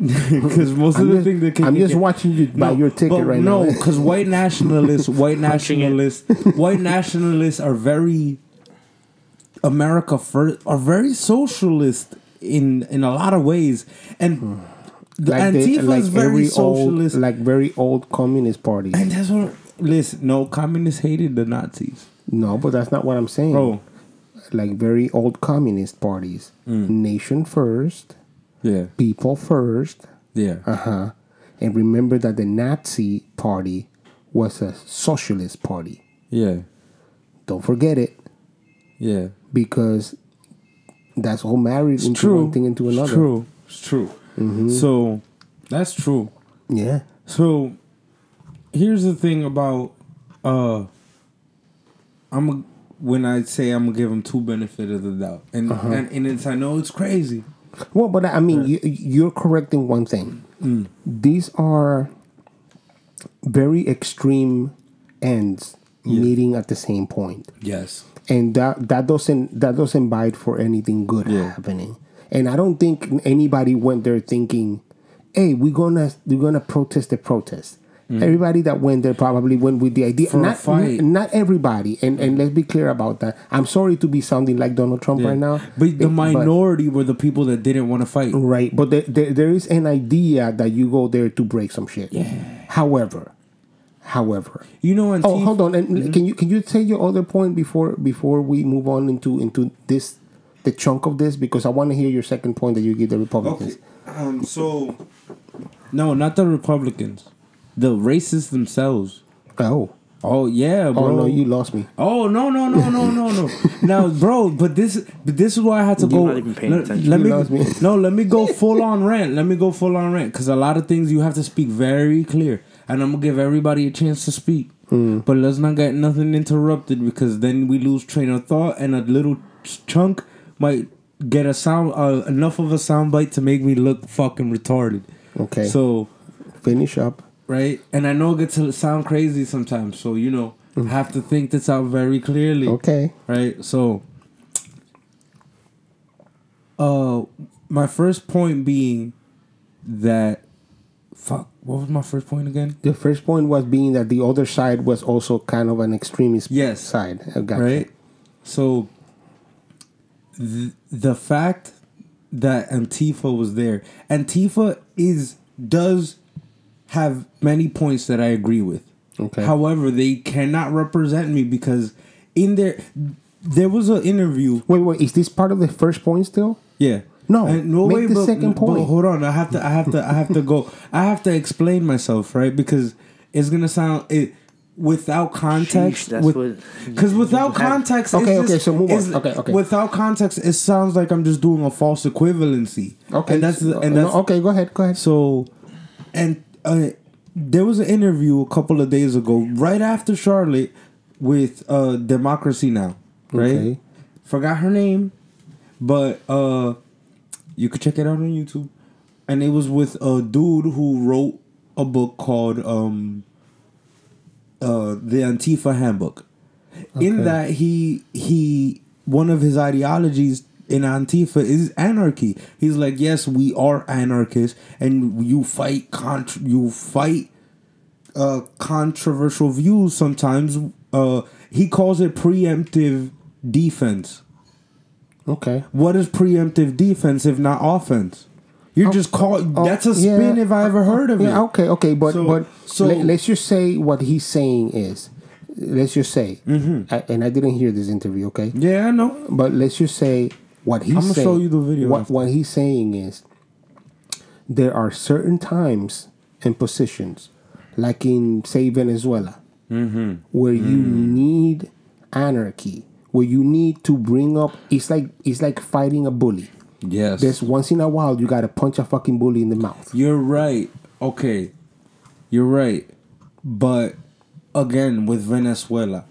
Speaker 1: Because most of
Speaker 2: I'm
Speaker 1: the
Speaker 2: just,
Speaker 1: things that can
Speaker 2: I'm
Speaker 1: get-
Speaker 2: just watching you buy your ticket right
Speaker 1: no,
Speaker 2: now.
Speaker 1: No, because white nationalists, white nationalists, white nationalists are very America first, are very socialist in in a lot of ways, and hmm. the
Speaker 2: like the-
Speaker 1: Antifa
Speaker 2: like
Speaker 1: is very socialist,
Speaker 2: old, like very old communist parties.
Speaker 1: and that's what. Listen, no communists hated the Nazis,
Speaker 2: No, but that's not what I'm saying.
Speaker 1: bro.
Speaker 2: Like very old communist parties.
Speaker 1: Mm.
Speaker 2: Nation first,
Speaker 1: Yeah,
Speaker 2: people first.
Speaker 1: yeah,
Speaker 2: Uh huh. And remember that the Nazi party was a socialist party.
Speaker 1: yeah,
Speaker 2: Don't forget it
Speaker 1: yeah.
Speaker 2: because that's all married
Speaker 1: It's
Speaker 2: into
Speaker 1: true.
Speaker 2: one thing into another.
Speaker 1: It's true. It's true. So that's true.
Speaker 2: Yeah.
Speaker 1: So here's the thing about uh I'm a, when I say I'm gonna give them two benefit of the doubt, and and, and it's I know it's crazy.
Speaker 2: Well, but I mean, you, you're correcting one thing.
Speaker 1: Mm.
Speaker 2: These are very extreme ends meeting at the same point,
Speaker 1: Yes.
Speaker 2: and that that doesn't that doesn't bite for anything good
Speaker 1: Yeah.
Speaker 2: happening. And I don't think anybody went there thinking, "Hey, we're gonna we're gonna protest the protest." Everybody that went there probably went with the idea.
Speaker 1: Mm. For a
Speaker 2: not
Speaker 1: fight.
Speaker 2: not everybody, and and let's be clear about that. I'm sorry to be sounding like Donald Trump right now,
Speaker 1: but the
Speaker 2: eh,
Speaker 1: minority were the people that didn't want to fight.
Speaker 2: Right, but there, there, there is an idea that you go there to break some shit. Yeah. However, however,
Speaker 1: You know, and
Speaker 2: oh, hold on, and can you can you say your other point before before we move on into into this the chunk of this because I want to hear your second point that you give the Republicans.
Speaker 1: Okay. Um. So, no, not the Republicans, the racists themselves.
Speaker 2: Oh,
Speaker 1: Oh yeah, bro.
Speaker 2: oh no, you lost me.
Speaker 1: Oh no no no no no no! now, bro, but this but this is why I had to
Speaker 3: You're
Speaker 1: go.
Speaker 3: not even paying
Speaker 1: let,
Speaker 3: attention.
Speaker 1: let
Speaker 2: You
Speaker 1: me
Speaker 2: lost me.
Speaker 1: no. Let me go full on rant. Let me go full on rant because a lot of things you have to speak very clear, and I'm gonna give everybody a chance to speak.
Speaker 2: Hmm.
Speaker 1: But let's not get nothing interrupted because then we lose train of thought, and a little chunk might get a sound uh, enough of a sound bite to make me look fucking retarded.
Speaker 2: Okay,
Speaker 1: So
Speaker 2: finish up.
Speaker 1: Right, and I know it gets to sound crazy sometimes. So you know, have to think this out very clearly
Speaker 2: Okay,
Speaker 1: right? So, uh, my first point being that, fuck, what was my first point again?
Speaker 2: the first point was being that the other side was also kind of an extremist
Speaker 1: Yes.
Speaker 2: side. Gotcha.
Speaker 1: Right? So, th- the fact that Antifa was there, Antifa is does have many points that I agree with.
Speaker 2: Okay.
Speaker 1: However, they cannot represent me because in there, there was an interview
Speaker 2: Wait, wait, is this part of the first point still?
Speaker 1: Yeah.
Speaker 2: No,
Speaker 1: And no
Speaker 2: make
Speaker 1: way,
Speaker 2: the
Speaker 1: but,
Speaker 2: second
Speaker 1: but
Speaker 2: point.
Speaker 1: hold on, I have to, I have to, I have to go. I have to explain myself, right? Because it's gonna sound it without context.
Speaker 3: Sheesh, that's
Speaker 1: with,
Speaker 3: what-
Speaker 1: Because without context, it's
Speaker 2: Okay,
Speaker 1: just-
Speaker 2: okay, so move on. Okay, okay.
Speaker 1: Without context, it sounds like I'm just doing a false equivalency.
Speaker 2: Okay,
Speaker 1: and that's the,
Speaker 2: so-
Speaker 1: and
Speaker 2: no,
Speaker 1: that's
Speaker 2: okay. Go ahead, go ahead.
Speaker 1: so, and uh, there was an interview a couple of days ago, right after Charlotte, with uh, Democracy Now. Right,
Speaker 2: Okay.
Speaker 1: forgot her name, but uh, you could check it out on YouTube. And it was with a dude who wrote a book called um, uh, the Antifa Handbook. In that he he one of his ideologies in Antifa is anarchy. He's like, yes, we are anarchists, and you fight contr- you fight uh, controversial views sometimes. Uh, he calls it preemptive defense.
Speaker 2: Okay.
Speaker 1: What is preemptive defense if not offense? You're just called.
Speaker 2: Oh,
Speaker 1: that's a
Speaker 2: yeah.
Speaker 1: spin if I ever heard of it.
Speaker 2: Okay, okay, but
Speaker 1: So-
Speaker 2: but
Speaker 1: so-
Speaker 2: let, us just say what he's saying is, let's just say, I, and I didn't hear this interview, okay,
Speaker 1: Yeah, I know.
Speaker 2: but let's just say what he's
Speaker 1: I'ma
Speaker 2: saying.
Speaker 1: show you the video
Speaker 2: What what he's saying is, there are certain times and positions, like in say Venezuela,
Speaker 1: Mm-hmm.
Speaker 2: where you need anarchy, where you need to bring up. It's like it's like fighting a bully.
Speaker 1: Yes.
Speaker 2: There's once in a while you gotta punch a fucking bully in the mouth.
Speaker 1: You're right. Okay. You're right. But again, with Venezuela,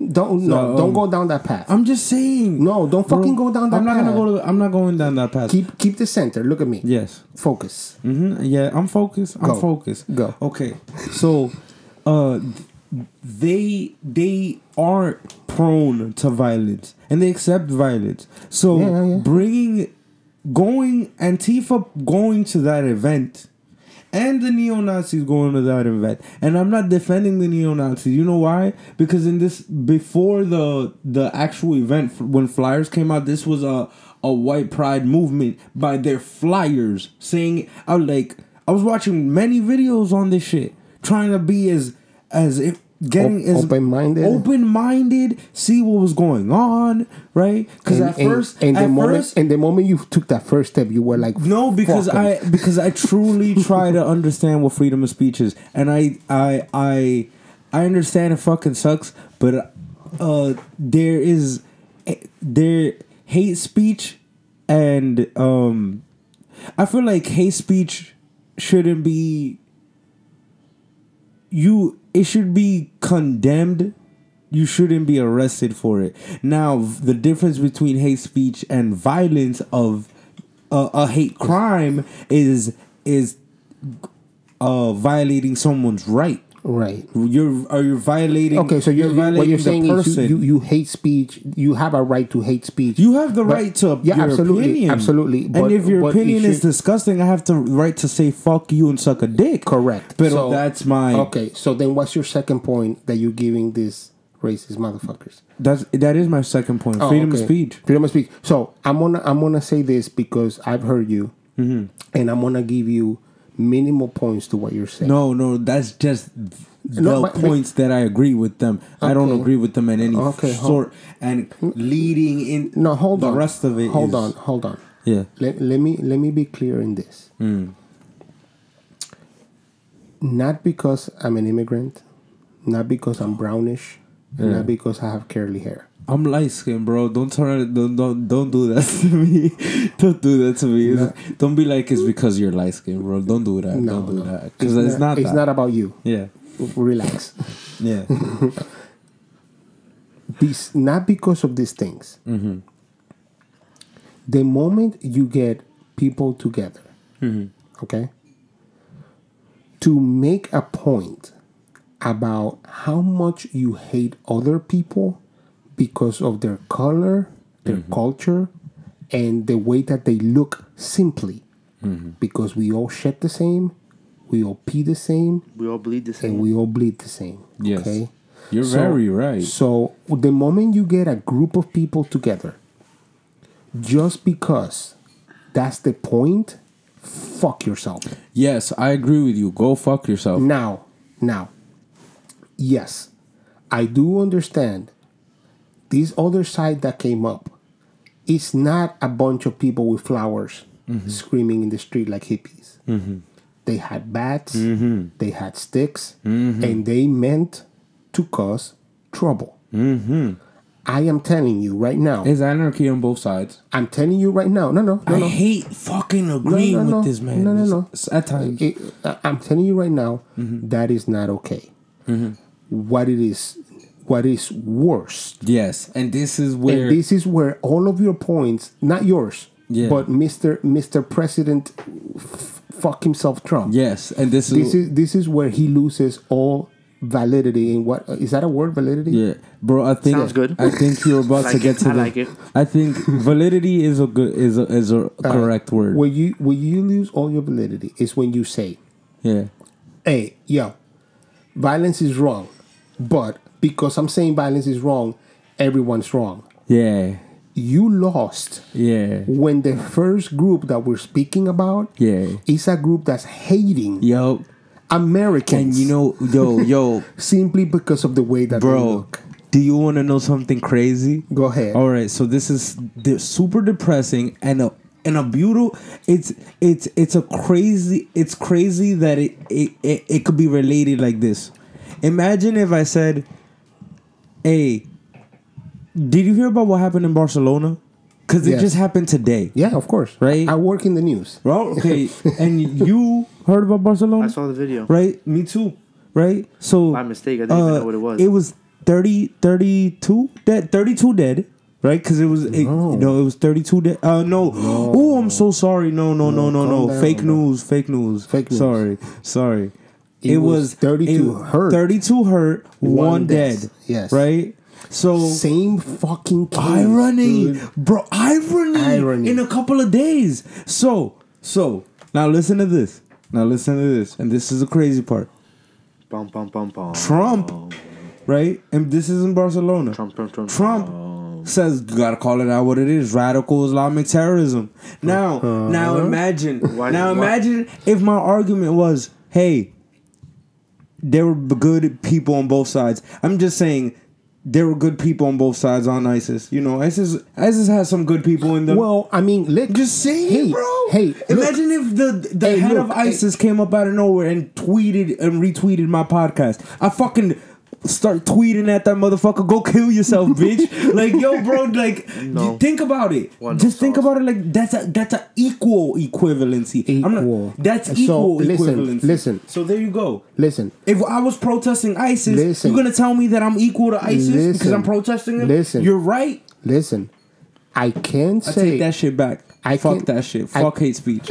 Speaker 2: Don't no,
Speaker 1: So,
Speaker 2: don't
Speaker 1: um,
Speaker 2: go down that path.
Speaker 1: I'm just saying.
Speaker 2: No, don't fucking go down that
Speaker 1: I'm not
Speaker 2: path.
Speaker 1: gonna go to. I'm not going down that path.
Speaker 2: keep keep the center. Look at me.
Speaker 1: yes.
Speaker 2: Focus.
Speaker 1: hmm Yeah, I'm focused. I'm
Speaker 2: Go.
Speaker 1: focused.
Speaker 2: Go.
Speaker 1: Okay. So, uh, they they aren't prone to violence and they accept violence. So
Speaker 2: Yeah, yeah, yeah.
Speaker 1: bringing, going Antifa going to that event. And the neo Nazis going to that event, and I'm not defending the neo Nazis. You know why? Because in this, before the the actual event, when flyers came out, this was a a white pride movement by their flyers saying, "I like I was watching many videos on this shit, trying to be as as if getting
Speaker 2: Op-
Speaker 1: as
Speaker 2: open-minded?
Speaker 1: open minded, see what was going on, right? Because at
Speaker 2: and-
Speaker 1: first,
Speaker 2: and,
Speaker 1: at
Speaker 2: the moment,
Speaker 1: first,
Speaker 2: and the moment you took that first step, you were like,
Speaker 1: no, because. I because I truly try to understand what freedom of speech is, and I I I I understand it fucking sucks, but uh, there is there hate speech, and um, I feel like hate speech shouldn't be you. It should be condemned. You shouldn't be arrested for it. Now, the difference between hate speech and violence of a hate crime is is uh, violating someone's right.
Speaker 2: Right.
Speaker 1: You're are you violating?
Speaker 2: Okay, so you're, you-
Speaker 1: violating
Speaker 2: what you're saying is you, you, you hate speech. You have a right to hate speech.
Speaker 1: You have the
Speaker 2: But-
Speaker 1: right to
Speaker 2: yeah,
Speaker 1: your
Speaker 2: absolutely,
Speaker 1: opinion.
Speaker 2: absolutely.
Speaker 1: and if your
Speaker 2: but
Speaker 1: opinion is disgusting, I have the right to say fuck you and suck a dick.
Speaker 2: Correct.
Speaker 1: But
Speaker 2: So-
Speaker 1: that's my
Speaker 2: Okay, so then what's your second point that you're giving these racist motherfuckers?
Speaker 1: that's that is my second point.
Speaker 2: Oh,
Speaker 1: Freedom
Speaker 2: okay.
Speaker 1: of speech.
Speaker 2: Freedom of speech. So I'm gonna I'm gonna say this because I've heard you,
Speaker 1: Mm-hmm.
Speaker 2: and I'm gonna give you minimal points to what you're saying.
Speaker 1: No, no, that's just the
Speaker 2: No, but- but-
Speaker 1: points that I agree with them. I don't agree with them in any
Speaker 2: Okay, hold-
Speaker 1: sort. And leading in
Speaker 2: no, hold
Speaker 1: the
Speaker 2: on.
Speaker 1: rest of it.
Speaker 2: Hold
Speaker 1: is-
Speaker 2: on, hold on.
Speaker 1: Yeah.
Speaker 2: Let, let me let me be clear in this.
Speaker 1: Mm.
Speaker 2: Not because I'm an immigrant, not because I'm brownish, and
Speaker 1: Yeah.
Speaker 2: not because I have curly hair.
Speaker 1: I'm light skinned, bro. Don't turn it. Don't don't don't do that to me. don't do that to me. It's- Don't be like it's because you're light skinned, bro. Don't do that.
Speaker 2: No,
Speaker 1: don't do
Speaker 2: no.
Speaker 1: that. Because it's, not.
Speaker 2: It's
Speaker 1: that.
Speaker 2: not about you.
Speaker 1: Yeah.
Speaker 2: Relax.
Speaker 1: Yeah.
Speaker 2: This not because of these things. Mm-hmm. The moment you get people together, mm-hmm. okay, to make a point about how much you hate other people because of their color, their mm-hmm. culture, and the way that they look simply, mm-hmm. because we all shed the same, we all pee the same,
Speaker 3: We all bleed the same.
Speaker 2: and we all bleed the same.
Speaker 1: Yes.
Speaker 2: Okay.
Speaker 1: You're
Speaker 2: So-
Speaker 1: very right.
Speaker 2: So the moment you get a group of people together, just because that's the point, fuck yourself.
Speaker 1: Yes, I agree with you. Go fuck yourself.
Speaker 2: Now, now, yes, I do understand this other side that came up. It's not a bunch of people with flowers mm-hmm. screaming in the street like hippies. Mm-hmm. They had bats, mm-hmm. they had sticks, and they meant to cause trouble. I am telling you right now.
Speaker 1: It's anarchy on both sides.
Speaker 2: I'm telling you right now. No, no, no,
Speaker 1: I
Speaker 2: no.
Speaker 1: hate fucking agreeing
Speaker 2: no, no.
Speaker 1: with this man.
Speaker 2: No, no, no.
Speaker 1: It's- at times.
Speaker 2: It- I'm telling you right now,
Speaker 1: Mm-hmm.
Speaker 2: that is not okay. What it is, what is worse,
Speaker 1: yes, and this is where
Speaker 2: and this is where all of your points, not yours,
Speaker 1: Yeah.
Speaker 2: but Mr. Mr. President, f- fuck himself, Trump.
Speaker 1: yes, and this is,
Speaker 2: This is this is where he loses all validity in what uh, is that a word validity?
Speaker 1: yeah, bro. I think
Speaker 3: Sounds good.
Speaker 1: I think you're about
Speaker 3: I
Speaker 1: to get
Speaker 3: it.
Speaker 1: to
Speaker 3: I
Speaker 1: the.
Speaker 3: like it.
Speaker 1: I think validity is a good is a is a uh, correct word.
Speaker 2: Where you where you lose all your validity is when you say,
Speaker 1: Yeah,
Speaker 2: hey, yo, violence is wrong. But because I'm saying violence is wrong, everyone's wrong.
Speaker 1: yeah,
Speaker 2: You lost
Speaker 1: yeah,
Speaker 2: when the first group that we're speaking about
Speaker 1: yeah.
Speaker 2: is a group that's hating
Speaker 1: Yo,
Speaker 2: Americans.
Speaker 1: and you know, yo, yo,
Speaker 2: simply because of the way that they look.
Speaker 1: Do you want to know something crazy?
Speaker 2: Go ahead.
Speaker 1: All right, so this is the super depressing and a and a beautiful. It's it's it's a crazy. It's crazy that it it, it it could be related like this. Imagine if I said, "Hey, did you hear about what happened in Barcelona? Because it
Speaker 2: Yes.
Speaker 1: just happened today,
Speaker 2: Yeah, of course.
Speaker 1: Right?
Speaker 2: I work in the news.
Speaker 1: bro. Okay, and you heard about Barcelona?
Speaker 3: I saw the video.
Speaker 1: Right, me too. Right, so
Speaker 3: By mistake, I didn't even know what it was.
Speaker 1: It was 30, 32 dead, thirty-two dead. Right, because it was it,
Speaker 2: No.
Speaker 1: no, it was thirty-two dead. Uh, no. Oh, I'm so sorry. No, no, no, no,
Speaker 2: calm
Speaker 1: no. Fake news. Fake news.
Speaker 2: Fake news.
Speaker 1: Sorry, sorry.
Speaker 2: It was 32 hurt.
Speaker 1: Thirty-two hurt. One,
Speaker 2: One
Speaker 1: dead.
Speaker 2: Yes.
Speaker 1: Right. So
Speaker 2: Same fucking case.
Speaker 1: irony,
Speaker 2: dude.
Speaker 1: bro. Irony,
Speaker 2: Irony.
Speaker 1: in a couple of days. So, so now listen to this. Now listen to this, and this is the crazy part.
Speaker 3: Bum, bum, bum, bum.
Speaker 1: Trump, right? And this is in Barcelona.
Speaker 3: Trump, Trump, Trump.
Speaker 1: Trump says you gotta call it out what it is radical islamic terrorism now uh-huh. now imagine
Speaker 3: Why-
Speaker 1: now
Speaker 3: why-
Speaker 1: imagine if my argument was hey there were good people on both sides. I'm just saying there were good people on both sides on isis. You know isis isis has some good people in them.
Speaker 2: Well, I mean, look,
Speaker 1: just saying,
Speaker 2: hey,
Speaker 1: bro.
Speaker 2: Hey, look,
Speaker 1: imagine if the the
Speaker 2: Hey,
Speaker 1: head
Speaker 2: look,
Speaker 1: of ISIS came up out of nowhere and tweeted and retweeted my podcast. I fucking start tweeting at that motherfucker. Go kill yourself, bitch. like, yo, bro. Like,
Speaker 3: No.
Speaker 1: think about it.
Speaker 3: Well, no
Speaker 1: Just think
Speaker 3: sauce.
Speaker 1: about it. Like, that's a that's an equal equivalency. I'm
Speaker 2: Equal.
Speaker 1: not, that's
Speaker 2: So,
Speaker 1: equal
Speaker 2: listen,
Speaker 1: equivalency.
Speaker 2: listen.
Speaker 1: So there you go.
Speaker 2: listen,
Speaker 1: If I was protesting ISIS,
Speaker 2: Listen.
Speaker 1: you're gonna tell me that I'm equal to ISIS because I'm protesting them.
Speaker 2: Listen.
Speaker 1: You're right.
Speaker 2: listen. I can
Speaker 1: I
Speaker 2: say
Speaker 1: take that shit back.
Speaker 2: I
Speaker 1: Fuck
Speaker 2: can-
Speaker 1: that shit.
Speaker 2: I-
Speaker 1: Fuck hate speech.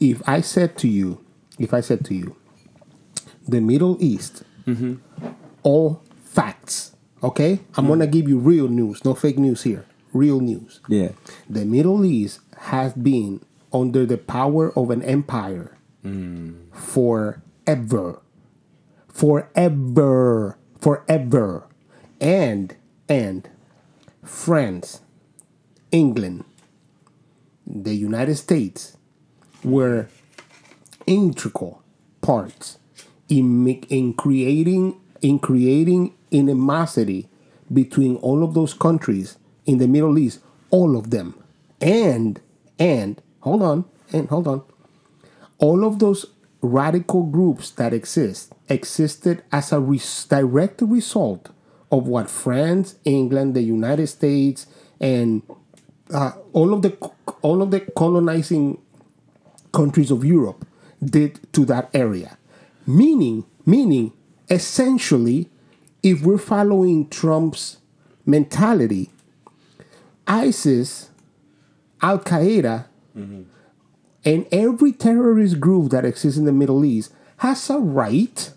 Speaker 2: if I said to you, if I said to you, the Middle East, all facts, okay? I'm gonna give you real news, no fake news here. Real news.
Speaker 1: yeah.
Speaker 2: The Middle East has been under the power of an empire forever. Forever. Forever. And, and France, England, the United States were integral parts in, in creating in creating animosity between all of those countries in the Middle East, all of them, and and hold on and hold on, all of those radical groups that exist existed as a res- direct result of what France, England, the United States, and uh, all of the all of the colonizing countries of Europe did to that area. Meaning, meaning, essentially, if we're following Trump's mentality, ISIS, Al Qaeda, and every terrorist group that exists in the Middle East has a right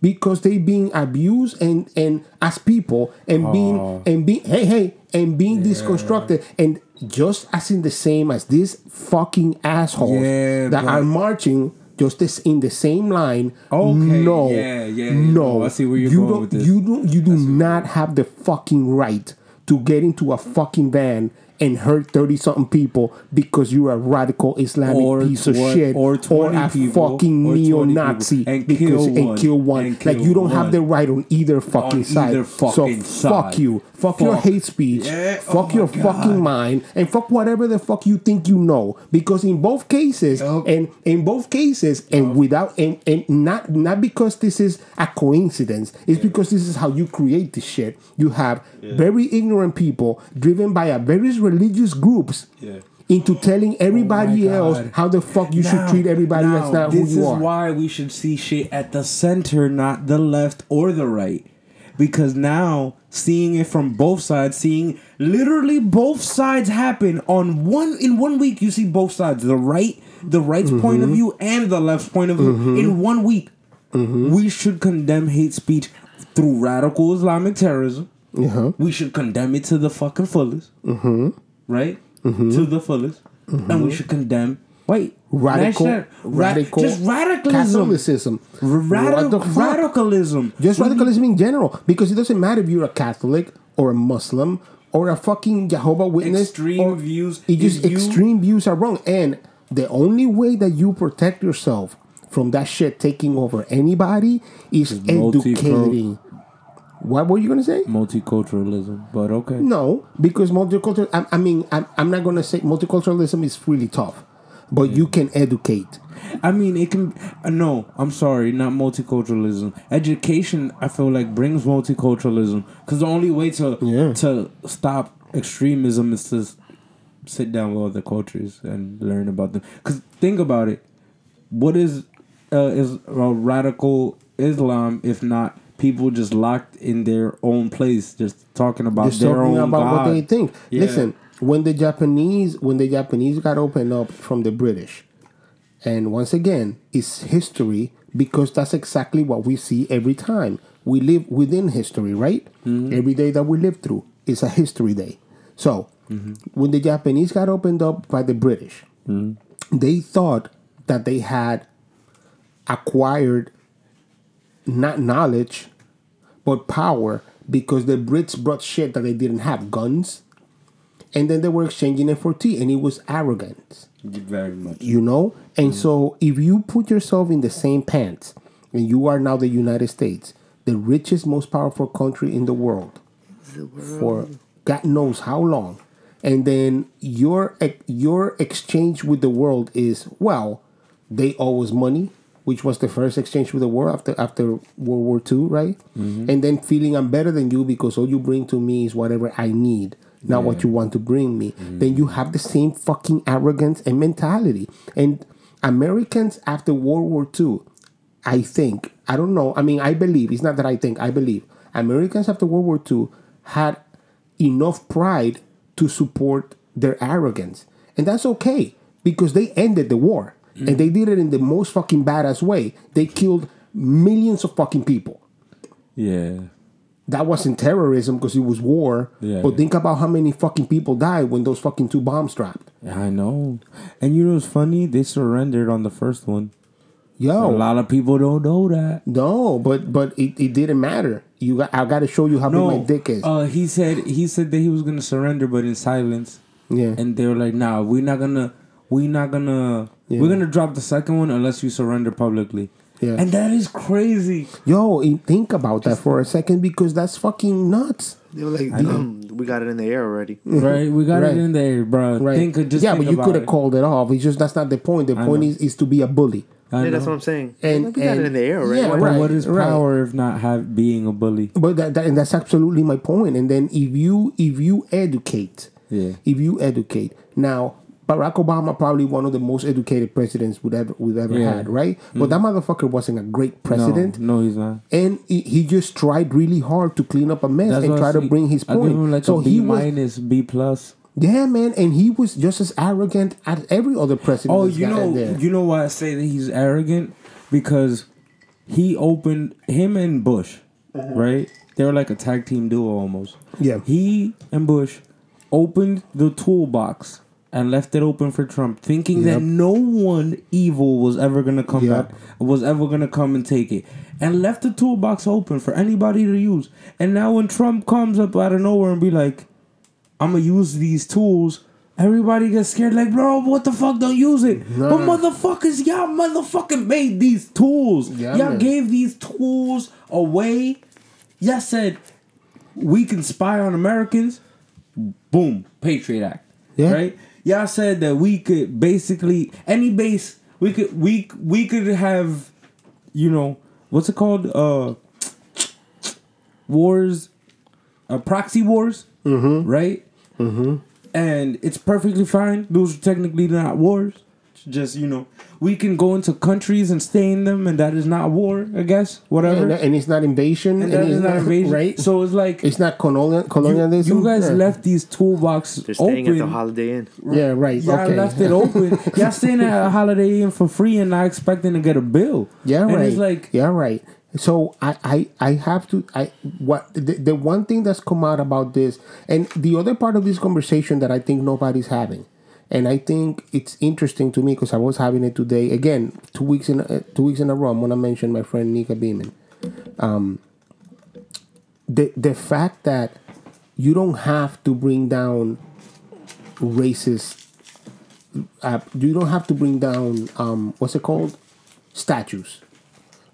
Speaker 2: because they're being abused and and as people and being oh. and being hey hey and being disconstructed. And just as in the same as these fucking assholes
Speaker 1: Yeah,
Speaker 2: that
Speaker 1: but-
Speaker 2: are marching just as in the same line.
Speaker 1: Okay,
Speaker 2: no,
Speaker 1: yeah, yeah,
Speaker 2: no.
Speaker 1: I see where you're
Speaker 2: you
Speaker 1: going
Speaker 2: don't,
Speaker 1: with this.
Speaker 2: You don't. You do not have the fucking right to get into a fucking van and hurt thirty something people because you're a radical Islamic
Speaker 1: Or
Speaker 2: piece of shit
Speaker 1: or 20
Speaker 2: a
Speaker 1: people,
Speaker 2: fucking neo-Nazi
Speaker 1: and
Speaker 2: because
Speaker 1: kill
Speaker 2: and
Speaker 1: one,
Speaker 2: kill one.
Speaker 1: and
Speaker 2: like you don't have the right on either fucking
Speaker 1: On
Speaker 2: side.
Speaker 1: either fucking
Speaker 2: so fuck you. Fuck, your hate speech.
Speaker 1: Yeah,
Speaker 2: Fuck
Speaker 1: oh
Speaker 2: your
Speaker 1: my
Speaker 2: fucking mind and fuck whatever the fuck you think you know. Because in both cases,
Speaker 1: Yup.
Speaker 2: and in both cases, and without and, and not not because this is a coincidence, it's because this is how you create this shit. You have very ignorant people driven by a various religious groups
Speaker 1: Yeah.
Speaker 2: into telling everybody
Speaker 1: Oh
Speaker 2: else how the fuck you should treat everybody
Speaker 1: now,
Speaker 2: that's not who you are.
Speaker 1: this is why we should see shit at the center, not the left or the right. Because now seeing it from both sides, seeing literally both sides happen on one in one week, you see both sides, the right, the right's point
Speaker 2: Mm-hmm.
Speaker 1: of view and the left's point of view in one week.
Speaker 2: Mm-hmm.
Speaker 1: We should condemn hate speech through radical Islamic terrorism.
Speaker 2: Uh-huh.
Speaker 1: We should condemn it to the fucking fullest.
Speaker 2: Mm-hmm.
Speaker 1: Right? To the fullest. And we should condemn wait
Speaker 2: Radical,
Speaker 1: Ra-
Speaker 2: radical,
Speaker 1: just radicalism.
Speaker 2: Catholicism.
Speaker 1: Radical,
Speaker 2: What the fuck?
Speaker 1: radicalism.
Speaker 2: Just radicalism in general, because it doesn't matter if you're a Catholic or a Muslim or a fucking Jehovah Witness.
Speaker 1: Extreme
Speaker 2: or-
Speaker 1: views.
Speaker 2: It just
Speaker 1: you-
Speaker 2: extreme views are wrong, and the only way that you protect yourself from that shit taking over anybody is educating. What were you gonna say?
Speaker 1: Multiculturalism, but okay.
Speaker 2: No, because multicultural. I, I mean, I'm, I'm not gonna say multiculturalism is really tough, but you can educate.
Speaker 1: I mean, it can. Uh, no, I'm sorry, not multiculturalism. Education, I feel like brings multiculturalism because the only way to
Speaker 2: Yeah.
Speaker 1: to stop extremism is to sit down with other cultures and learn about them. Because think about it, what is uh, is uh, radical Islam if not people just locked in their own place, just talking about
Speaker 2: Just
Speaker 1: their
Speaker 2: talking
Speaker 1: own
Speaker 2: about
Speaker 1: God.
Speaker 2: what they think.
Speaker 1: Yeah.
Speaker 2: Listen, when the Japanese when the Japanese got opened up from the British, and once again, it's history because that's exactly what we see every time. We live within history, right?
Speaker 1: Mm-hmm.
Speaker 2: Every day that we live through is a history day. So,
Speaker 1: Mm-hmm.
Speaker 2: when the Japanese got opened up by the British,
Speaker 1: Mm-hmm.
Speaker 2: they thought that they had acquired not knowledge but power because the Brits brought shit that they didn't have guns, and then they were exchanging it for tea, and it was arrogance
Speaker 1: Very much.
Speaker 2: you know? And mm. so if you put yourself in the same pants and you are now the united states the richest most powerful country in the world. for god knows how long. And then your your exchange with the world is well they owe us money which was the first exchange with the world after after world war ii right? Mm-hmm. And then feeling i'm better than you because all you bring to me is whatever i need not what you want to bring me. Mm-hmm. Then you have the same fucking arrogance and mentality. And americans after world war ii i think i don't know i mean i believe it's not that i think i believe americans after world war ii had enough pride to support their arrogance. And that's okay because they ended the war and they did it in the most fucking badass way they killed millions of fucking people
Speaker 1: Yeah.
Speaker 2: that wasn't terrorism because it was war.
Speaker 1: Yeah,
Speaker 2: but
Speaker 1: yeah.
Speaker 2: think about how many fucking people died when those fucking two bombs dropped.
Speaker 1: I know. And you know what's funny? They surrendered on the first one.
Speaker 2: Yo, a
Speaker 1: lot of people don't know that.
Speaker 2: no, but but it, it didn't matter. You got, I got to show you how
Speaker 1: No,
Speaker 2: big my dick is.
Speaker 1: uh, he said he said that he was gonna surrender, but in silence.
Speaker 2: yeah,
Speaker 1: And they were like, "Nah, we're not gonna, we're not gonna,
Speaker 2: Yeah.
Speaker 1: we're gonna drop the second one unless you surrender publicly."
Speaker 2: Yeah.
Speaker 1: And that is crazy.
Speaker 2: yo, think about that for a second because that's fucking nuts.
Speaker 3: They were like, um, we got it in the air already.
Speaker 1: right? We got
Speaker 2: Right.
Speaker 1: it in the air, bro.
Speaker 2: Right?
Speaker 1: Think just
Speaker 2: yeah,
Speaker 1: think
Speaker 2: but you could have called it off. It's just that's not the point. The point
Speaker 1: know.
Speaker 2: is is to be a bully.
Speaker 3: Yeah, that's what I'm saying.
Speaker 2: And-
Speaker 3: we got it in the air already.
Speaker 2: yeah, right.
Speaker 1: what is power if not have being a bully?
Speaker 2: But that, that and that's absolutely my point. And then if you if you educate,
Speaker 1: Yeah.
Speaker 2: if you educate now. Barack Obama probably one of the most educated presidents we've ever we've ever
Speaker 1: Yeah.
Speaker 2: had, right? But mm. that motherfucker wasn't a great president,
Speaker 1: No, no, he's not.
Speaker 2: and he, he just tried really hard to clean up a mess
Speaker 1: That's
Speaker 2: and try to bring his point.
Speaker 1: like
Speaker 2: so
Speaker 1: B
Speaker 2: he was,
Speaker 1: minus, B plus.
Speaker 2: yeah, man, and he was just as arrogant as every other president.
Speaker 1: Oh, you know, you know why I say that he's arrogant because he opened him and Bush, mm-hmm. right? They were like a tag team duo almost.
Speaker 2: Yeah.
Speaker 1: he and Bush opened the toolbox and left it open for Trump, thinking
Speaker 2: Yep.
Speaker 1: that no one evil was ever gonna come
Speaker 2: Yep.
Speaker 1: back, was ever gonna come and take it, and left the toolbox open for anybody to use. And now when Trump comes up out of nowhere and be like, "I'm gonna use these tools." Everybody gets scared, like, bro, what the fuck? Don't use it.
Speaker 2: Nah.
Speaker 1: But motherfuckers, y'all motherfucking made these tools.
Speaker 2: Yeah,
Speaker 1: y'all
Speaker 2: man.
Speaker 1: gave these tools away. Y'all said we can spy on Americans. Boom, Patriot Act.
Speaker 2: Yeah.
Speaker 1: Right? Y'all said that we could basically any base we could we we could have, you know, what's it called? Uh wars, uh, proxy wars, mm-hmm. right? Mm-hmm. And it's perfectly fine. Those are technically not wars. It's just you know, we can go into countries and stay in them, and that is not war. I guess whatever.
Speaker 2: and, and it's not invasion,
Speaker 1: and that
Speaker 2: it's
Speaker 1: is not invasion,
Speaker 2: right?
Speaker 1: So it's like
Speaker 2: it's not colonial colonialism.
Speaker 1: you guys
Speaker 2: Yeah.
Speaker 1: left these toolboxes
Speaker 3: They're staying
Speaker 1: open.
Speaker 3: at the Holiday Inn.
Speaker 2: Yeah, right.
Speaker 1: Y'all
Speaker 2: okay.
Speaker 1: left it open. Y'all staying at a Holiday Inn for free and not expecting to get a bill.
Speaker 2: Yeah,
Speaker 1: and
Speaker 2: right.
Speaker 1: it's like
Speaker 2: yeah, right. So I, I, I have to. I what the, the one thing that's come out about this, and the other part of this conversation that I think nobody's having, and I think it's interesting to me because I was having it today again, two weeks in uh, two weeks in a row. I'm gonna mention my friend Nika Beeman. Um, the the fact that you don't have to bring down racist. Uh, you don't have to bring down um, what's it called statues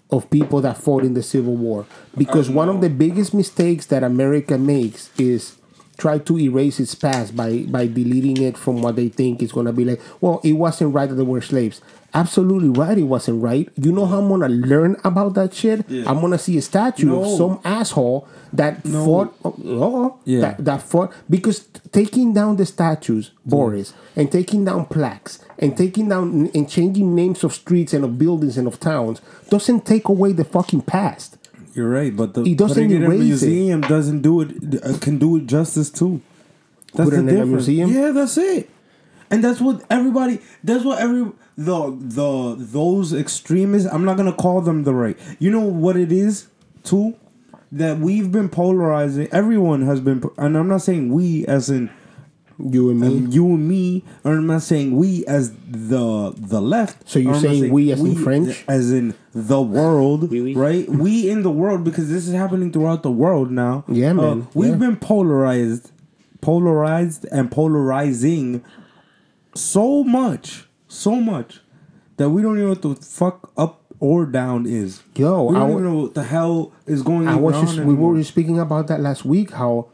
Speaker 2: of people that fought in the Civil War. Because one of the biggest mistakes that America makes is try to erase its past by, by deleting it from what they think is going to be like, well, it wasn't right that they were slaves. Absolutely right, it wasn't right. You know how I'm to learn about that shit? I'm going to see a statue
Speaker 1: No.
Speaker 2: of some asshole that fought. Oh,
Speaker 1: Yeah.
Speaker 2: that, that fought. Because taking down the statues, Boris, and taking down plaques, and taking down and changing names of streets and of buildings and of towns doesn't take away the fucking past.
Speaker 1: You're right, but the
Speaker 2: He doesn't
Speaker 1: putting it in a
Speaker 2: erase it.
Speaker 1: museum doesn't do it. uh, Can do it justice too. That's
Speaker 2: Put it
Speaker 1: the
Speaker 2: in a
Speaker 1: difference.
Speaker 2: museum?
Speaker 1: Yeah, that's it. And that's what everybody. That's what every the the those extremists. I'm not gonna call them the right. You know what it is too. That we've been polarizing. Everyone has been, and I'm not saying we as in
Speaker 2: You and me.
Speaker 1: And you and me, or I'm not saying we as the the left.
Speaker 2: So you're
Speaker 1: or
Speaker 2: saying we as in French?
Speaker 1: as in the world,
Speaker 3: Oui, oui.
Speaker 1: right? we in the world because this is happening throughout the world now.
Speaker 2: Yeah,
Speaker 1: Uh,
Speaker 2: man.
Speaker 1: we've
Speaker 2: Yeah.
Speaker 1: been polarized, polarized, and polarizing so much, so much that we don't even know what the fuck up or down is.
Speaker 2: Yo,
Speaker 1: we don't
Speaker 2: I
Speaker 1: even
Speaker 2: wa-
Speaker 1: know what the hell is going
Speaker 2: I
Speaker 1: on.
Speaker 2: was just we were just speaking about that last week. How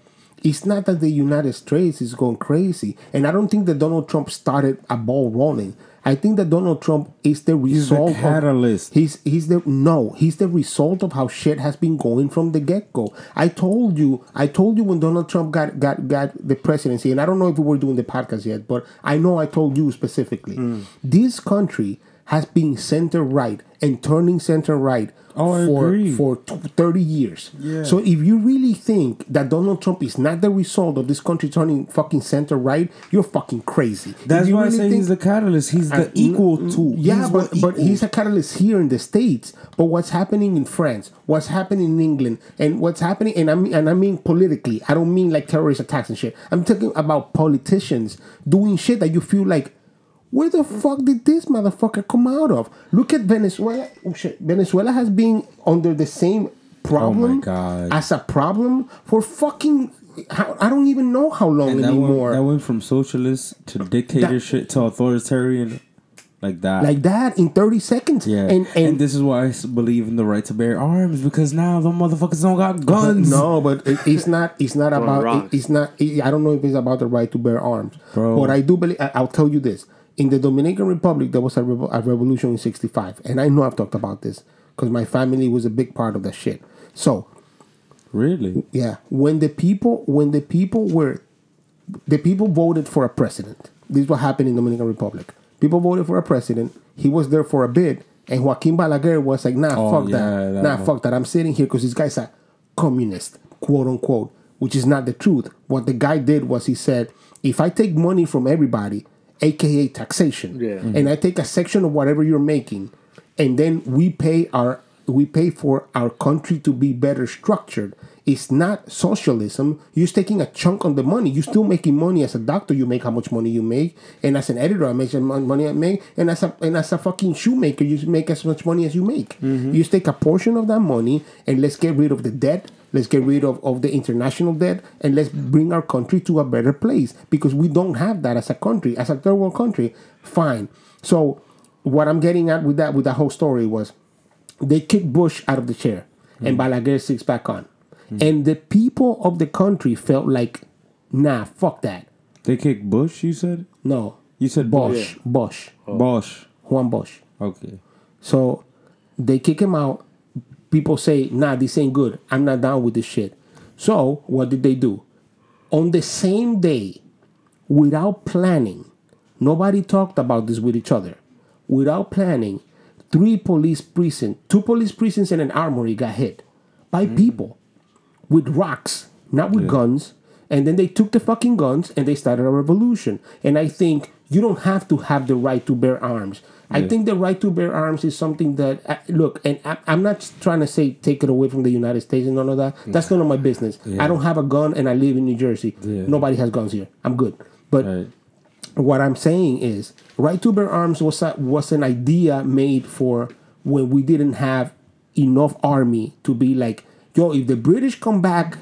Speaker 2: it's not that the United States is going crazy, and I don't think that Donald Trump started a ball rolling. I think that Donald Trump is the
Speaker 1: the
Speaker 2: result.
Speaker 1: catalyst.
Speaker 2: Of, he's he's the no. He's the result of how shit has been going from the get go. I told you. I told you when Donald Trump got got got the presidency, and I don't know if we were doing the podcast yet, but I know I told you specifically.
Speaker 1: Hmm.
Speaker 2: This country has been center right and turning center right
Speaker 1: Oh,
Speaker 2: for for t- 30 years.
Speaker 1: Yeah.
Speaker 2: So if you really think that Donald Trump is not the result of this country turning fucking center right, you're fucking crazy.
Speaker 1: That's why I
Speaker 2: really
Speaker 1: say
Speaker 2: think-
Speaker 1: he's the catalyst. He's the
Speaker 2: I-
Speaker 1: equal to.
Speaker 2: yeah,
Speaker 1: he's
Speaker 2: but but he's a catalyst here in the states. But what's happening in France? What's happening in England? And what's happening? And I mean, and I mean politically. I don't mean like terrorist attacks and shit. I'm talking about politicians doing shit that you feel like, where the fuck did this motherfucker come out of? Look at Venezuela. Oh shit, Venezuela has been under the same problem oh,
Speaker 1: God.
Speaker 2: as a problem for fucking. I don't even know how long
Speaker 1: And that
Speaker 2: anymore.
Speaker 1: went, that went from socialist to dictatorship to authoritarian, like that.
Speaker 2: like that in 30 seconds.
Speaker 1: yeah,
Speaker 2: And, and,
Speaker 1: this is why I believe in the right to bear arms because now the motherfuckers don't got guns.
Speaker 2: No, but it, it's not. It's not about. It, it's not. it- I don't know if it's about the right to bear arms.
Speaker 1: Bro.
Speaker 2: But I do believe. I, I'll tell you this: in the Dominican Republic, there was a, revo- a revolution in '65, and I know I've talked about this because my family was a big part of that shit. So
Speaker 1: really.
Speaker 2: yeah, when the people, when the people were, the people voted for a president. This is what happened in Dominican Republic. People voted for a president. He was there for a bit, and Joaquin Balaguer was like, "Nah,
Speaker 1: Oh,
Speaker 2: fuck
Speaker 1: yeah,
Speaker 2: that.
Speaker 1: that
Speaker 2: Nah,
Speaker 1: one.
Speaker 2: fuck that. I'm sitting here because this guy's a communist, quote unquote, which is not the truth. What the guy did was he said, if I take money from everybody, aka taxation,
Speaker 3: Yeah. Mhm.
Speaker 2: and I take a section of whatever you're making, and then we pay our we pay for our country to be better structured. It's not socialism. You're taking a chunk on the money. You're still making money as a doctor. You make how much money you make, and as an editor, I make as much money I make, and as a and as a fucking shoemaker, you make as much money as you make. You just take a portion of that money, and let's get rid of the debt. Let's get rid of, of the international debt and let's bring our country to a better place because we don't have that as a country, as a third world country. Fine. So what I'm getting at with that with that whole story was they kicked Bush out of the chair and mm. Balaguer sits back on. And the people of the country felt like, nah, fuck that.
Speaker 1: They kicked Bush. You said.
Speaker 2: No.
Speaker 1: You said
Speaker 2: Bush. Bush.
Speaker 1: Bosch.
Speaker 2: Juan Bosch.
Speaker 1: Okay.
Speaker 2: So they kick him out. People say, nah, this ain't good. I'm not down with this shit. So what did they do? On the same day, without planning, nobody talked about this with each other. Without planning, three police precincts, two police precincts and an armory got hit by mm. people with rocks, not with guns. And then they took the fucking guns and they started a revolution. And I think you don't have to have the right to bear arms. I think the right to bear arms is something that uh, look, and I, I'm not trying to say take it away from the United States and none of that. That's none of my business. I don't have a gun and I live in New Jersey.
Speaker 1: Yeah.
Speaker 2: Nobody has guns here. I'm good. But
Speaker 1: Right.
Speaker 2: what I'm saying is, right to bear arms was a, was an idea made for when we didn't have enough army to be like, yo, if the British come back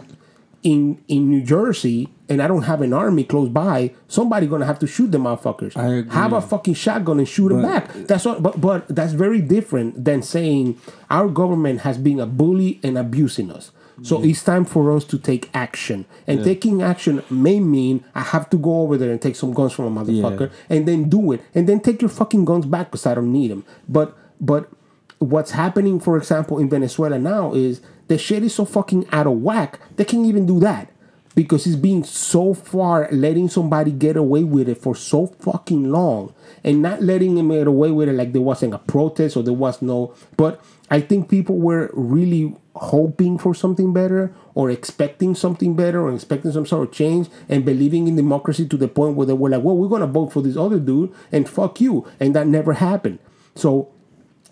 Speaker 2: in in New Jersey and I don't have an army close by, somebody gonna have to shoot the motherfuckers. Have a fucking shotgun and shoot them back. That's what. But but that's very different than saying our government has been a bully and abusing us. So it's time for us to take action. And taking action may mean I have to go over there and take some guns from a motherfucker and then do it. And then take your fucking guns back because I don't need them. But but what's happening, for example, in Venezuela now is the shit is so fucking out of whack. They can't even do that because it's been so far letting somebody get away with it for so fucking long and not letting them get away with it like there wasn't a protest or there was no but i think people were really hoping for something better or expecting something better or expecting some sort of change and believing in democracy to the point where they were like well we're gonna vote for this other dude and fuck you. And that never happened. So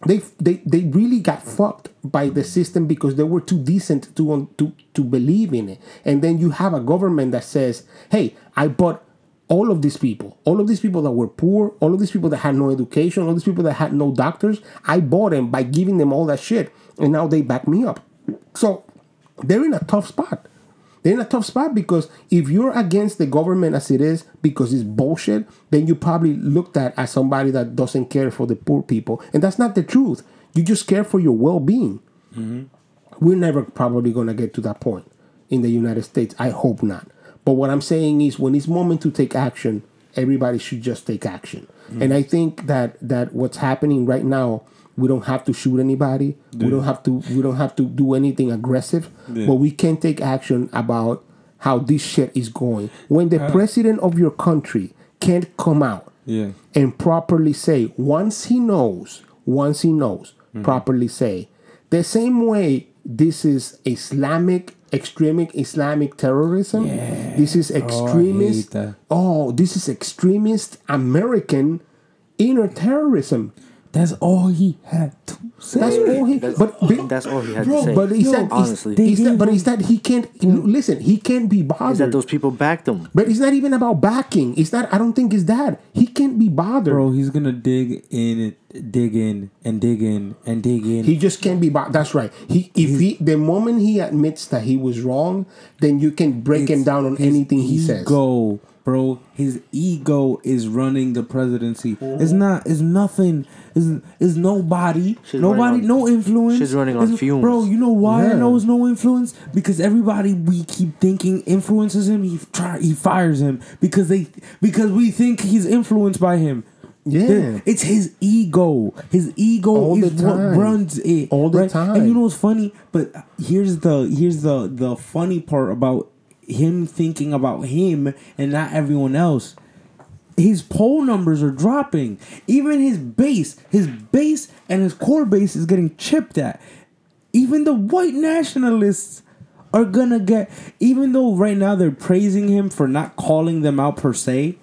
Speaker 2: they they they really got fucked by the system because they were too decent to to to believe in it. And then you have a government that says, "Hey, I bought all of these people, all of these people that were poor, all of these people that had no education, all these people that had no doctors, I bought them by giving them all that shit, and now they back me up. So they're in a tough spot. They're in a tough spot because if you're against the government as it is because it's bullshit, then you probably looked at as somebody that doesn't care for the poor people, and that's not the truth. You just care for your well-being. Mm-hmm. We're never probably gonna get to that point in the United States. I hope not. But what I'm saying is, when it's moment to take action, everybody should just take action. Mm. And I think that that what's happening right now, we don't have to shoot anybody. We don't have to. We don't have to do anything aggressive. But we can take action about how this shit is going. When the president of your country can't come out
Speaker 1: Yeah.
Speaker 2: and properly say once he knows, once he knows, mm. properly say the same way this is Islamic extremic Islamic terrorism. This is oh, extremist.
Speaker 1: that.
Speaker 2: Oh, this is extremist American inner terrorism.
Speaker 1: That's all he had to say.
Speaker 2: That's all he.
Speaker 3: That's,
Speaker 2: but but-
Speaker 3: that's all he had
Speaker 2: bro,
Speaker 3: to say.
Speaker 2: but is said,
Speaker 3: honestly,
Speaker 1: They
Speaker 2: is that, but
Speaker 1: him-
Speaker 2: is that he can't listen? He can't be bothered.
Speaker 3: is that those people backed him?
Speaker 2: but it's not even about backing. It's not. I don't think it's that. He can't be bothered.
Speaker 1: Bro, he's gonna dig in, dig in, and dig in, and dig in.
Speaker 2: He just can't be. bothered. that's right. He if he the moment he admits that he was wrong, then you can break him down on anything he says.
Speaker 1: Go bro. His ego is running the presidency. It's not. It's nothing. It's, it's nobody.
Speaker 3: She's
Speaker 1: nobody.
Speaker 3: on-
Speaker 1: no influence.
Speaker 3: she's running on
Speaker 1: It's-
Speaker 3: fumes.
Speaker 1: Bro, you know why I
Speaker 2: Yeah.
Speaker 1: know it's no influence? Because everybody we keep thinking influences him. He try. He fires him because they because we think he's influenced by him.
Speaker 2: Yeah.
Speaker 1: It's his ego. His ego
Speaker 2: All
Speaker 1: is what runs it.
Speaker 2: All the
Speaker 1: right?
Speaker 2: time.
Speaker 1: And you know what's funny? But here's the here's the the funny part about him thinking about him and not everyone else. His poll numbers are dropping. Even his base, his base and his core base is getting chipped at. Even the white nationalists are gonna get even though right now they're praising him for not calling them out per se,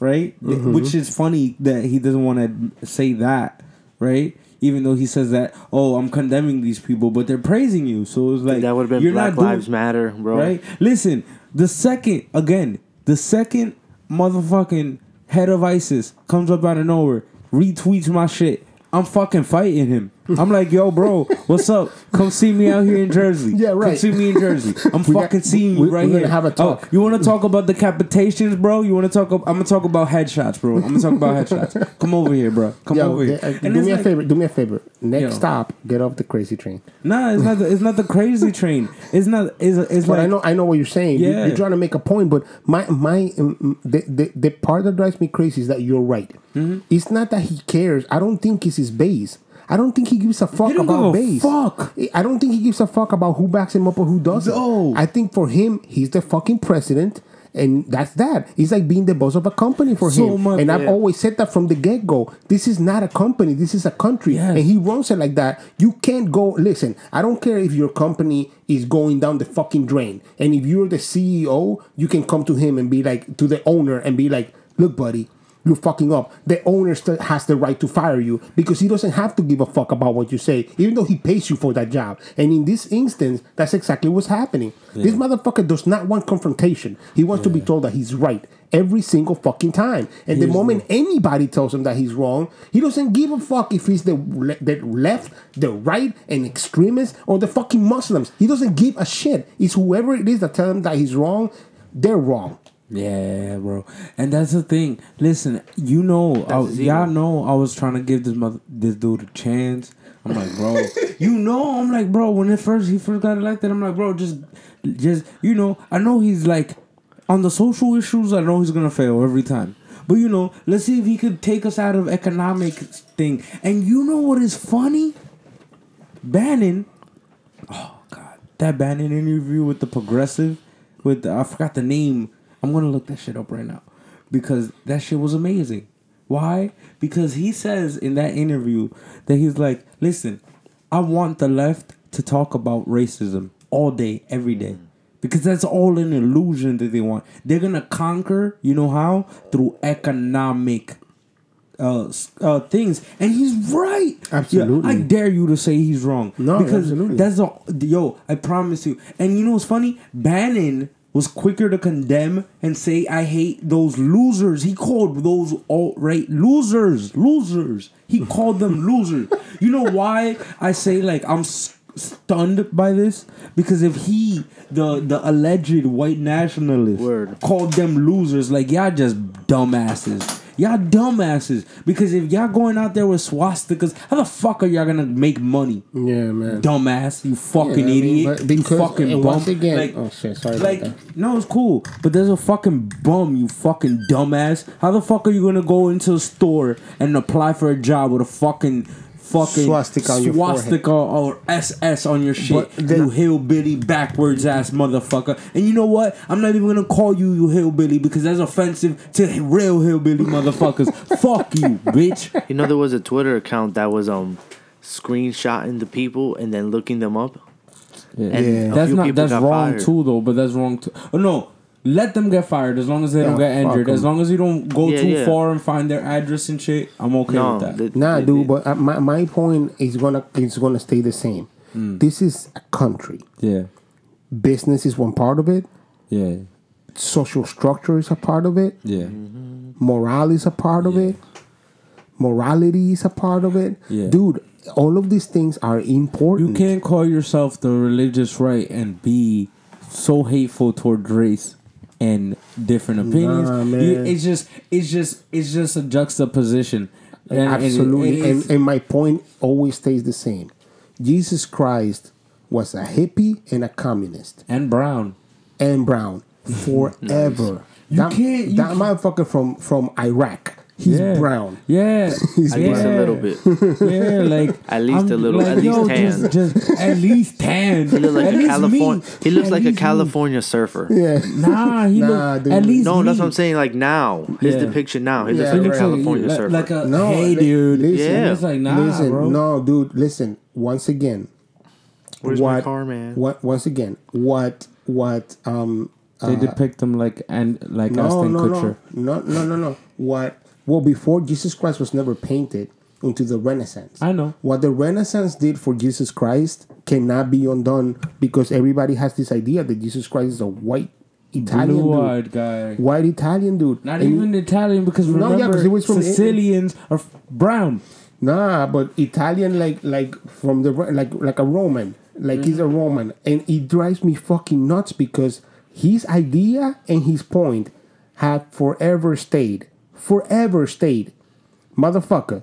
Speaker 1: right?
Speaker 2: Mm-hmm.
Speaker 1: Which is funny that he doesn't want to say that, right? Even though he says that, oh, I'm condemning these people, but they're praising you. So it's like
Speaker 3: that would have been
Speaker 1: you're
Speaker 3: Black
Speaker 1: not doing-
Speaker 3: Lives Matter, bro.
Speaker 1: right? Listen, the second again, the second motherfucking head of ISIS comes up out of nowhere, retweets my shit. I'm fucking fighting him. I'm like, yo, bro, what's up? Come see me out here in Jersey.
Speaker 2: Yeah,
Speaker 1: Come
Speaker 2: right.
Speaker 1: see me in Jersey. I'm
Speaker 2: We got-
Speaker 1: fucking seeing
Speaker 2: we-
Speaker 1: you right
Speaker 2: we're gonna
Speaker 1: here.
Speaker 2: have a
Speaker 1: Oh, you want to talk about decapitations, bro? You want to talk? Ab- I'm gonna talk about headshots, bro. I'm gonna talk about headshots. Come over here, bro. Come
Speaker 2: Yo,
Speaker 1: over here.
Speaker 2: uh, do me a favor. Do me a favor. Next
Speaker 1: Yo.
Speaker 2: stop, get off the crazy train.
Speaker 1: Nah, it's not. The, it's not the crazy train. It's not. It's, it's
Speaker 2: But
Speaker 1: like
Speaker 2: I know, I know what you're saying. You-
Speaker 1: Yeah.
Speaker 2: You're trying to make a point, but my my um, the, the the part that drives me crazy is that you're right.
Speaker 1: Mm-hmm.
Speaker 2: It's not that he cares. I don't think it's his base. I don't think he gives a fuck about base.
Speaker 1: fuck.
Speaker 2: I don't think he gives a fuck about who backs him up or who doesn't.
Speaker 1: No.
Speaker 2: I think for him, he's the fucking president. And that's that. He's like being the boss of a company for
Speaker 1: So
Speaker 2: him.
Speaker 1: much-
Speaker 2: and I've
Speaker 1: yeah.
Speaker 2: always said that from the get go. This is not a company. This is a country.
Speaker 1: Yes.
Speaker 2: And he runs it like that. You can't go. Listen, I don't care if your company is going down the fucking drain. And if you're the CEO, you can come to him and be like, to the owner and be like, look, buddy, you're fucking up. The owner still has the right to fire you because he doesn't have to give a fuck about what you say, even though he pays you for that job. And in this instance, that's exactly what's happening. This motherfucker does not want confrontation. He wants to be told that he's right every single fucking time. And the moment anybody tells him that he's wrong, he doesn't give a fuck if he's the le- the left, the right, an extremist, or the fucking Muslims. He doesn't give a shit. It's whoever it is that tell him that he's wrong, they're wrong.
Speaker 1: Yeah, bro, and that's the thing. Listen, you know, I, y'all know, I was trying to give this mother, this dude a chance. I'm like, bro, you know, I'm like, bro. When it first he first got elected, I'm like, bro, just, just, you know, I know he's like on the social issues. I know he's gonna fail every time, but you know, let's see if he could take us out of economic thing. And you know what is funny? Bannon. Oh God, that Bannon interview with the progressive, with the, I forgot the name. I'm gonna look that shit up right now because that shit was amazing. Why? Because he says in that interview that he's like, listen, I want the left to talk about racism all day, every day. Because that's all an illusion that they want. They're gonna conquer, you know how? Through economic uh, uh things. And he's right. Yeah,
Speaker 2: Absolutely.
Speaker 1: I dare you to say he's wrong.
Speaker 2: No,
Speaker 1: because
Speaker 2: absolutely.
Speaker 1: that's a yo. I promise you. And you know what's funny? Bannon was quicker to condemn and say I hate those losers. He called those alt right losers, losers. He called them losers. You know why I say like I'm s- stunned by this? Because if he, the the alleged white nationalist,
Speaker 3: Word.
Speaker 1: called them losers, like y'all just dumbasses. Y'all dumbasses. Because if y'all going out there with swastikas, how the fuck are y'all gonna make money?
Speaker 2: Yeah, man.
Speaker 1: dumbass, you fucking
Speaker 2: Yeah, I mean,
Speaker 1: idiot, you
Speaker 2: because-
Speaker 1: fucking bum.
Speaker 2: once again-
Speaker 1: like,
Speaker 2: oh, shit, sorry about
Speaker 1: like,
Speaker 2: that.
Speaker 1: no, it's cool, but there's a fucking bum, you fucking dumbass. How the fuck are you gonna go into a store and apply for a job with a fucking fucking
Speaker 2: Swastika on your
Speaker 1: swastika or SS on your shit,
Speaker 2: But then-
Speaker 1: you hillbilly backwards ass motherfucker? And you know what? I'm not even gonna call you you hillbilly because that's offensive to real hillbilly motherfuckers. fuck you, bitch.
Speaker 3: You know, there was a Twitter account that was um screenshotting the people and then looking them up.
Speaker 1: Yeah.
Speaker 3: And
Speaker 2: Yeah.
Speaker 1: That's not
Speaker 3: people
Speaker 1: wrong
Speaker 3: fired.
Speaker 1: too though, but that's wrong too. Oh no. Let them get fired as long as they don't get
Speaker 2: fuck
Speaker 1: injured. As long as you don't go
Speaker 3: Yeah,
Speaker 1: too
Speaker 3: yeah.
Speaker 1: far and find their address and shit, I'm okay
Speaker 3: No,
Speaker 1: with that.
Speaker 3: the-
Speaker 2: Nah,
Speaker 3: the-
Speaker 2: dude,
Speaker 3: the-
Speaker 2: but uh, my, my point is gonna is gonna stay the same.
Speaker 1: Mm.
Speaker 2: This is a country.
Speaker 1: yeah,
Speaker 2: Business is one part of it.
Speaker 1: yeah,
Speaker 2: Social structure is a part of it.
Speaker 1: yeah,
Speaker 2: Morale is a part of it. Morality is a part of it.
Speaker 1: Yeah.
Speaker 2: Dude, all of these things are important.
Speaker 1: You can't call yourself the religious right and be so hateful toward race and different opinions.
Speaker 2: Nah, man.
Speaker 1: it's just, it's just, it's just a juxtaposition. And- and
Speaker 2: Absolutely.
Speaker 1: it
Speaker 2: and, and my point always stays the same. Jesus Christ was a hippie and a communist
Speaker 1: and Brown.
Speaker 2: and brown forever.
Speaker 1: You
Speaker 2: that,
Speaker 1: can't-
Speaker 2: that
Speaker 1: can't-
Speaker 2: motherfucker from from Iraq. He's
Speaker 1: yeah.
Speaker 2: brown.
Speaker 1: Yeah,
Speaker 2: He's
Speaker 3: At least a little bit.
Speaker 1: Yeah, like
Speaker 3: At least a little- at least
Speaker 1: yo,
Speaker 3: tan.
Speaker 1: Just, just at least tan.
Speaker 3: He looks like
Speaker 1: At
Speaker 3: a California. He looks
Speaker 1: At
Speaker 3: like a
Speaker 1: least me.
Speaker 3: California surfer.
Speaker 2: Yeah.
Speaker 1: Nah, he
Speaker 2: Nah,
Speaker 1: look
Speaker 2: dude.
Speaker 1: at least
Speaker 3: No, that's what I'm saying. Like now, his
Speaker 1: Yeah.
Speaker 3: depiction now, he
Speaker 2: Yeah,
Speaker 3: looks
Speaker 2: he
Speaker 3: like
Speaker 2: looks
Speaker 3: a California
Speaker 1: like,
Speaker 3: surfer.
Speaker 1: like a
Speaker 2: No,
Speaker 1: hey dude.
Speaker 2: listen,
Speaker 3: Yeah.
Speaker 1: It's like nah,
Speaker 2: listen,
Speaker 1: bro.
Speaker 2: no, dude. Listen. Once again,
Speaker 3: Where's
Speaker 2: what?
Speaker 3: my car, man?
Speaker 2: What? Once again, what? What? Um.
Speaker 1: They depict him like and like
Speaker 2: No,
Speaker 1: Ashton
Speaker 2: no,
Speaker 1: Kutcher.
Speaker 2: no, no, no, no, no. What? Well, before Jesus Christ was never painted into the Renaissance.
Speaker 1: I know.
Speaker 2: What the Renaissance did for Jesus Christ cannot be undone because everybody has this idea that Jesus Christ is a white Italian dude.
Speaker 1: Guy.
Speaker 2: White Italian dude.
Speaker 1: Not
Speaker 2: And-
Speaker 1: even Italian because
Speaker 2: No, yeah,
Speaker 1: remember
Speaker 2: he was from-
Speaker 1: Sicilians are f- brown.
Speaker 2: Nah, but Italian like like from the like like a Roman, like he's a mm-hmm. Roman, and it drives me fucking nuts because his idea and his point have forever stayed, forever stayed, motherfucker.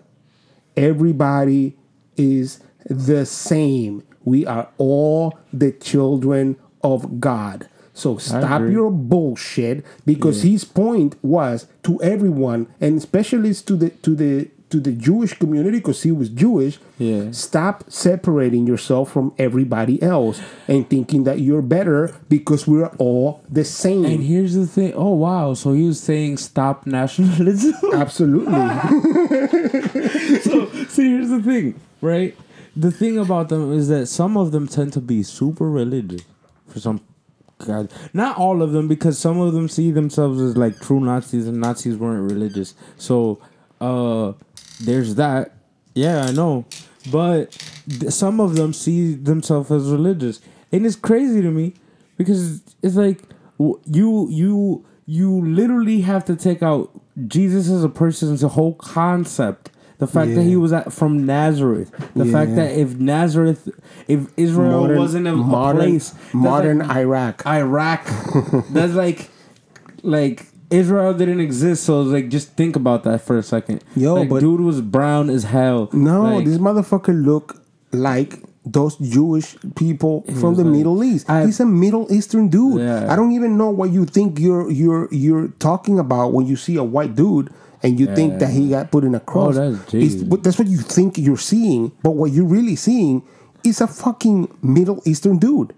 Speaker 2: Everybody is the same. We are all the children of God. So stop your bullshit because his point was to everyone and especially to the to the to the Jewish community because he was Jewish.
Speaker 1: Yeah.
Speaker 2: Stop separating yourself from everybody else and thinking that you're better because we're all the same.
Speaker 1: And here's the thing. Oh wow! So he was saying stop nationalism.
Speaker 2: Absolutely.
Speaker 1: so, so here's the thing, right? The thing about them is that some of them tend to be super religious. For some, God, not all of them, because some of them see themselves as like true Nazis, and Nazis weren't religious. So, uh, there's that. Yeah, I know, but th- some of them see themselves as religious, and it's crazy to me because it's like you you you literally have to take out Jesus as a person's whole concept. The fact that he was at, from Nazareth, the fact that if Nazareth, if Israel wasn't a, a
Speaker 2: modern,
Speaker 1: place,
Speaker 2: modern
Speaker 1: like
Speaker 2: Iraq.
Speaker 1: Iraq, that's like, like Israel didn't exist. So like, just think about that for a second.
Speaker 2: Yo,
Speaker 1: like,
Speaker 2: but-
Speaker 1: dude was brown as hell.
Speaker 2: No,
Speaker 1: Like,
Speaker 2: this motherfucker look like those Jewish people from the
Speaker 1: like-
Speaker 2: Middle East.
Speaker 1: I-
Speaker 2: He's a Middle Eastern dude.
Speaker 1: Yeah.
Speaker 2: I don't even know what you think you're you're you're talking about when you see a white dude and you think that he got put in a oh,
Speaker 1: cross.
Speaker 2: Oh,
Speaker 1: that's
Speaker 2: but that's what you think you're seeing, but what you're really seeing is a fucking Middle Eastern dude.